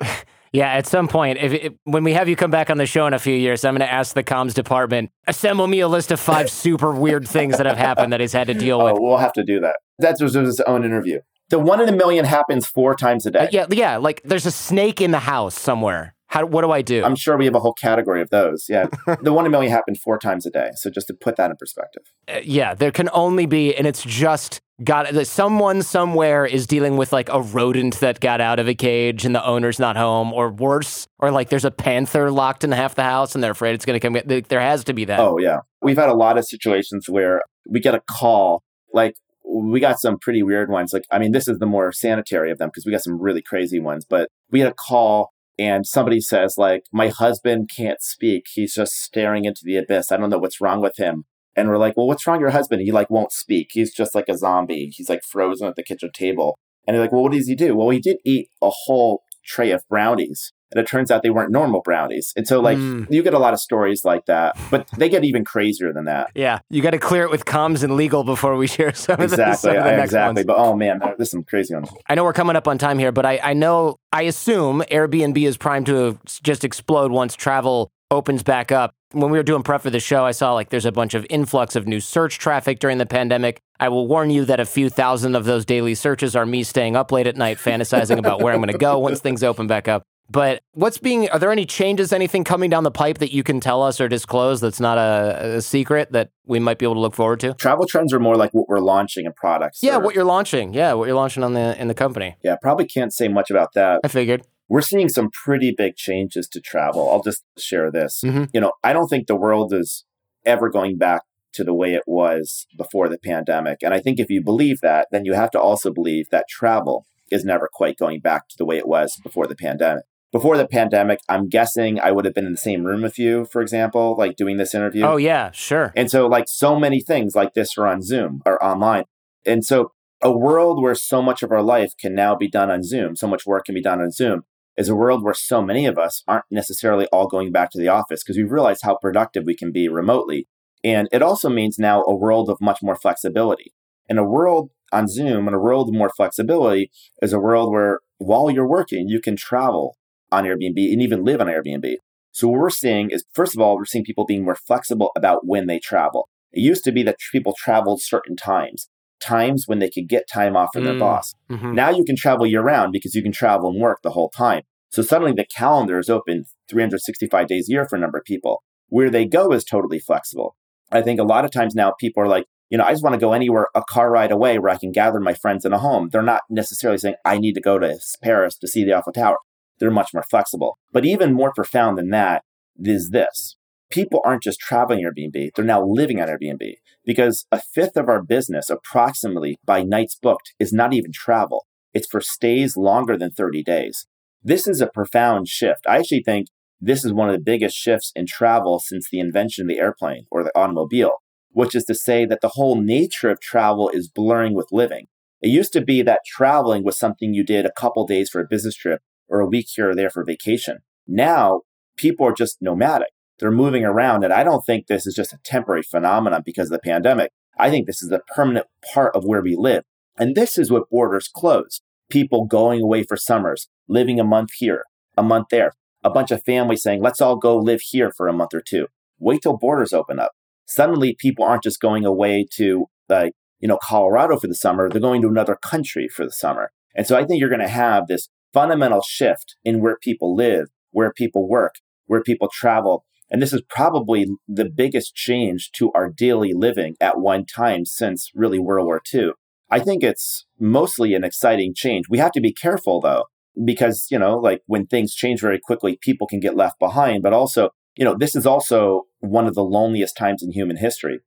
Yeah, at some point, if, if, when we have you come back on the show in a few years, I'm going to ask the comms department assemble me a list of five super weird things that have happened that he's had to deal oh, with. Oh, we'll have to do that. That's his own interview. The one in a million happens four times a day. Uh, yeah, yeah. Like there's a snake in the house somewhere. How, what do I do? I'm sure we have a whole category of those. Yeah. the one in a million happened four times a day. So just to put that in perspective. Uh, yeah, there can only be, and it's just got someone somewhere is dealing with like a rodent that got out of a cage and the owner's not home, or worse, or like there's a panther locked in half the house and they're afraid it's going to come. There has to be that. Oh, yeah. We've had a lot of situations where we get a call like, we got some pretty weird ones. Like, I mean, this is the more sanitary of them because we got some really crazy ones. But we had a call and somebody says like my husband can't speak. He's just staring into the abyss. I don't know what's wrong with him. And we're like well what's wrong with your husband? He like won't speak. He's just like a zombie. He's like frozen at the kitchen table. And they're like well what does he do? Well he did eat a whole tray of brownies and it turns out they weren't normal brownies. And so, like, mm. you get a lot of stories like that, but they get even crazier than that. Yeah, you got to clear it with comms and legal before we share some exactly, of the, some of the exactly. But oh man, there's some crazy ones. I know we're coming up on time here, but I, I know I assume Airbnb is primed to just explode once travel opens back up. When we were doing prep for the show, I saw like there's a bunch of influx of new search traffic during the pandemic. I will warn you that a few thousand of those daily searches are me staying up late at night fantasizing about where I'm going to go once things open back up. But what's being, are there any changes, anything coming down the pipe that you can tell us or disclose that's not a, a secret that we might be able to look forward to? Travel trends are more like what we're launching in products. Yeah, or, what you're launching. Yeah, what you're launching on the in the company. Yeah, probably can't say much about that. I figured. We're seeing some pretty big changes to travel. I'll just share this. Mm-hmm. You know, I don't think the world is ever going back to the way it was before the pandemic. And I think if you believe that, then you have to also believe that travel is never quite going back to the way it was before the pandemic before the pandemic, I'm guessing I would have been in the same room with you, for example, like doing this interview. Oh, yeah, sure. And so, like, so many things like this are on Zoom or online. And so, a world where so much of our life can now be done on Zoom, so much work can be done on Zoom, is a world where so many of us aren't necessarily all going back to the office because we've realized how productive we can be remotely. And it also means now a world of much more flexibility. And a world on Zoom and a world of more flexibility is a world where while you're working, you can travel on Airbnb and even live on Airbnb. So what we're seeing is, first of all, we're seeing people being more flexible about when they travel. It used to be that people traveled certain times, times when they could get time off from mm. their boss. Mm-hmm. Now you can travel year round because you can travel and work the whole time. So suddenly the calendar is open 365 days a year for a number of people. Where they go is totally flexible. I think a lot of times now people are like, you know, I just want to go anywhere a car ride away where I can gather my friends in a home. They're not necessarily saying, I need to go to Paris to see the Eiffel Tower they're much more flexible. But even more profound than that is this. People aren't just traveling Airbnb, they're now living on Airbnb because a fifth of our business, approximately by nights booked, is not even travel. It's for stays longer than 30 days. This is a profound shift. I actually think this is one of the biggest shifts in travel since the invention of the airplane or the automobile, which is to say that the whole nature of travel is blurring with living. It used to be that traveling was something you did a couple days for a business trip or a week here or there for vacation. Now, people are just nomadic. They're moving around. And I don't think this is just a temporary phenomenon because of the pandemic. I think this is a permanent part of where we live. And this is what borders closed. People going away for summers, living a month here, a month there. A bunch of families saying, let's all go live here for a month or two. Wait till borders open up. Suddenly, people aren't just going away to, like, you know, Colorado for the summer. They're going to another country for the summer. And so I think you're going to have this fundamental shift in where people live, where people work, where people travel. And this is probably the biggest change to our daily living at one time since really World War II. I think it's mostly an exciting change. We have to be careful though, because, you know, like when things change very quickly, people can get left behind. But also, you know, this is also one of the loneliest times in human history.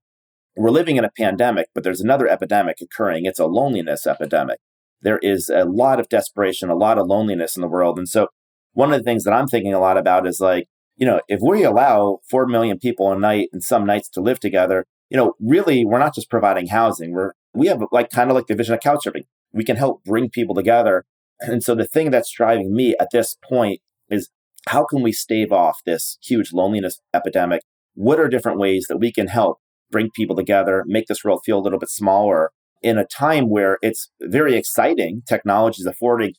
We're living in a pandemic, but there's another epidemic occurring. It's a loneliness epidemic. There is a lot of desperation, a lot of loneliness in the world. And so, one of the things that I'm thinking a lot about is like, you know, if we allow 4 million people a night and some nights to live together, you know, really, we're not just providing housing. We're, we have like kind of like the vision of couch surfing. We can help bring people together. And so the thing that's driving me at this point is how can we stave off this huge loneliness epidemic? What are different ways that we can help bring people together, make this world feel a little bit smaller in a time where it's very exciting? Technology is affording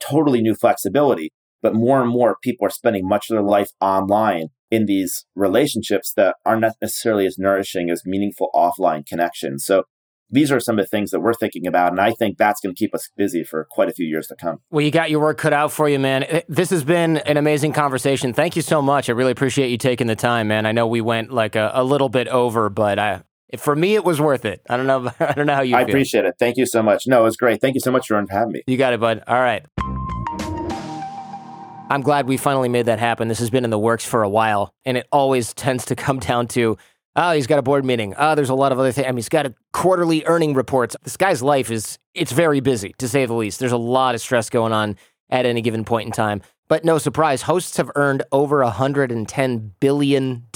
totally new flexibility, but more and more people are spending much of their life online in these relationships that aren't necessarily as nourishing as meaningful offline connections. So these are some of the things that we're thinking about. And I think that's going to keep us busy for quite a few years to come. Well, you got your work cut out for you, man. Eh, this has been an amazing conversation. Thank you so much. I really appreciate you taking the time, man. I know we went like a, a little bit over, but I, for me, it was worth it. I don't know. I don't know how you. I feel. appreciate it. Thank you so much. No, it was great. Thank you so much for having me. You got it, bud. All right. I'm glad we finally made that happen. This has been in the works for a while, and it always tends to come down to, oh, he's got a board meeting. Oh, there's a lot of other things. I mean, he's got a quarterly earning reports. This guy's life is, it's very busy, to say the least. There's a lot of stress going on at any given point in time. But no surprise, hosts have earned over $110 billion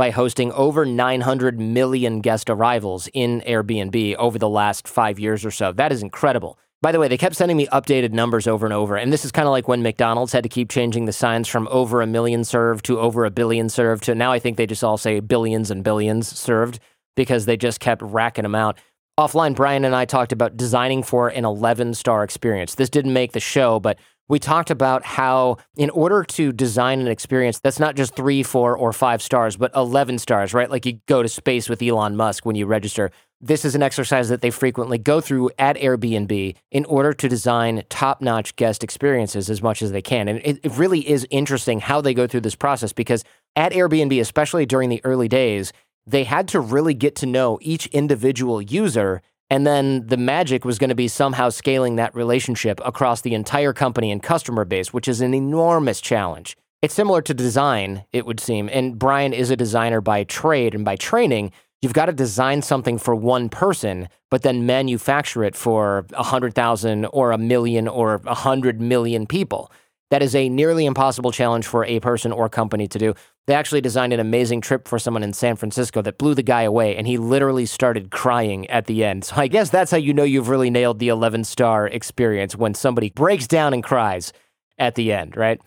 by hosting over 900 million guest arrivals in Airbnb over the last five years or so. That is incredible. By the way, they kept sending me updated numbers over and over. And this is kind of like when McDonald's had to keep changing the signs from over a million served to over a billion served to now I think they just all say billions and billions served because they just kept racking them out. Offline, Brian and I talked about designing for an 11 star experience. This didn't make the show, but we talked about how, in order to design an experience that's not just three, four, or five stars, but 11 stars, right? Like you go to space with Elon Musk when you register. This is an exercise that they frequently go through at Airbnb in order to design top notch guest experiences as much as they can. And it, it really is interesting how they go through this process because at Airbnb, especially during the early days, they had to really get to know each individual user and then the magic was going to be somehow scaling that relationship across the entire company and customer base, which is an enormous challenge. It's similar to design, it would seem. And Brian is a designer by trade and by training. You've got to design something for one person, but then manufacture it for a 100,000 or a million or a 100 million people. That is a nearly impossible challenge for a person or company to do. They actually designed an amazing trip for someone in San Francisco that blew the guy away, and he literally started crying at the end. So I guess that's how you know you've really nailed the 11 star experience when somebody breaks down and cries at the end, right?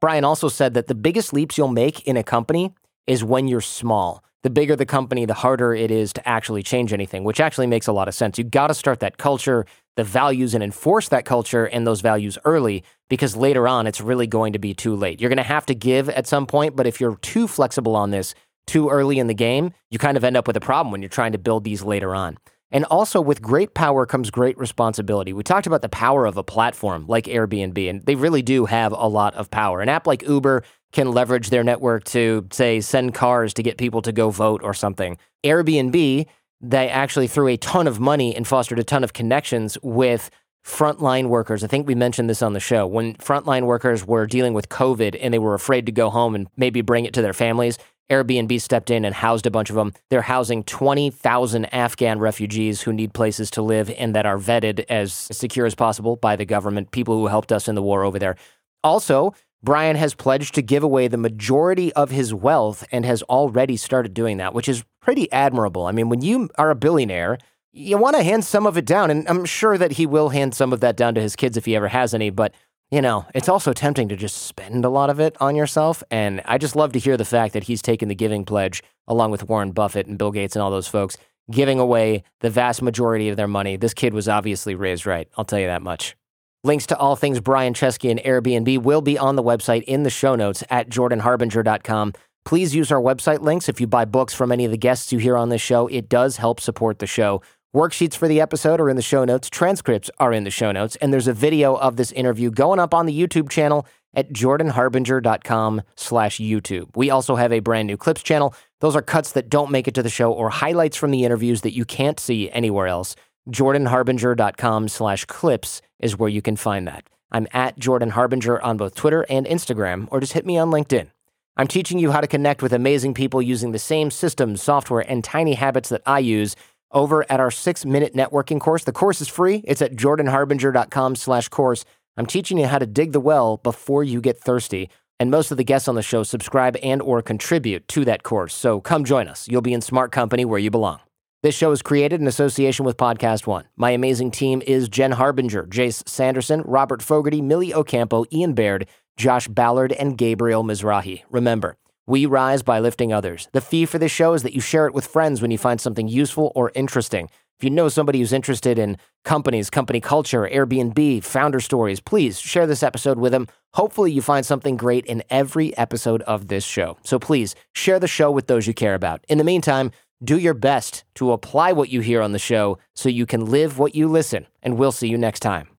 Brian also said that the biggest leaps you'll make in a company is when you're small. The bigger the company, the harder it is to actually change anything, which actually makes a lot of sense. You got to start that culture the values and enforce that culture and those values early because later on it's really going to be too late. You're going to have to give at some point, but if you're too flexible on this too early in the game, you kind of end up with a problem when you're trying to build these later on. And also, with great power comes great responsibility. We talked about the power of a platform like Airbnb, and they really do have a lot of power. An app like Uber can leverage their network to, say, send cars to get people to go vote or something. Airbnb they actually threw a ton of money and fostered a ton of connections with frontline workers. I think we mentioned this on the show. When frontline workers were dealing with COVID and they were afraid to go home and maybe bring it to their families, Airbnb stepped in and housed a bunch of them. They're housing 20,000 Afghan refugees who need places to live and that are vetted as secure as possible by the government, people who helped us in the war over there. Also, Brian has pledged to give away the majority of his wealth and has already started doing that, which is pretty admirable. I mean, when you are a billionaire, you want to hand some of it down. And I'm sure that he will hand some of that down to his kids if he ever has any. But, you know, it's also tempting to just spend a lot of it on yourself. And I just love to hear the fact that he's taken the giving pledge along with Warren Buffett and Bill Gates and all those folks, giving away the vast majority of their money. This kid was obviously raised right. I'll tell you that much. Links to all things Brian Chesky and Airbnb will be on the website in the show notes at jordanharbinger.com. Please use our website links if you buy books from any of the guests you hear on this show. It does help support the show. Worksheets for the episode are in the show notes, transcripts are in the show notes, and there's a video of this interview going up on the YouTube channel at jordanharbinger.com slash YouTube. We also have a brand new clips channel. Those are cuts that don't make it to the show or highlights from the interviews that you can't see anywhere else. jordanharbinger.com slash clips is where you can find that. I'm at Jordan Harbinger on both Twitter and Instagram, or just hit me on LinkedIn. I'm teaching you how to connect with amazing people using the same systems, software, and tiny habits that I use over at our six minute networking course. The course is free. It's at jordanharbinger.com slash course. I'm teaching you how to dig the well before you get thirsty. And most of the guests on the show subscribe and or contribute to that course. So come join us. You'll be in smart company where you belong. This show is created in association with Podcast One. My amazing team is Jen Harbinger, Jace Sanderson, Robert Fogarty, Millie Ocampo, Ian Baird, Josh Ballard, and Gabriel Mizrahi. Remember, we rise by lifting others. The fee for this show is that you share it with friends when you find something useful or interesting. If you know somebody who's interested in companies, company culture, Airbnb, founder stories, please share this episode with them. Hopefully, you find something great in every episode of this show. So please share the show with those you care about. In the meantime, do your best to apply what you hear on the show so you can live what you listen. And we'll see you next time.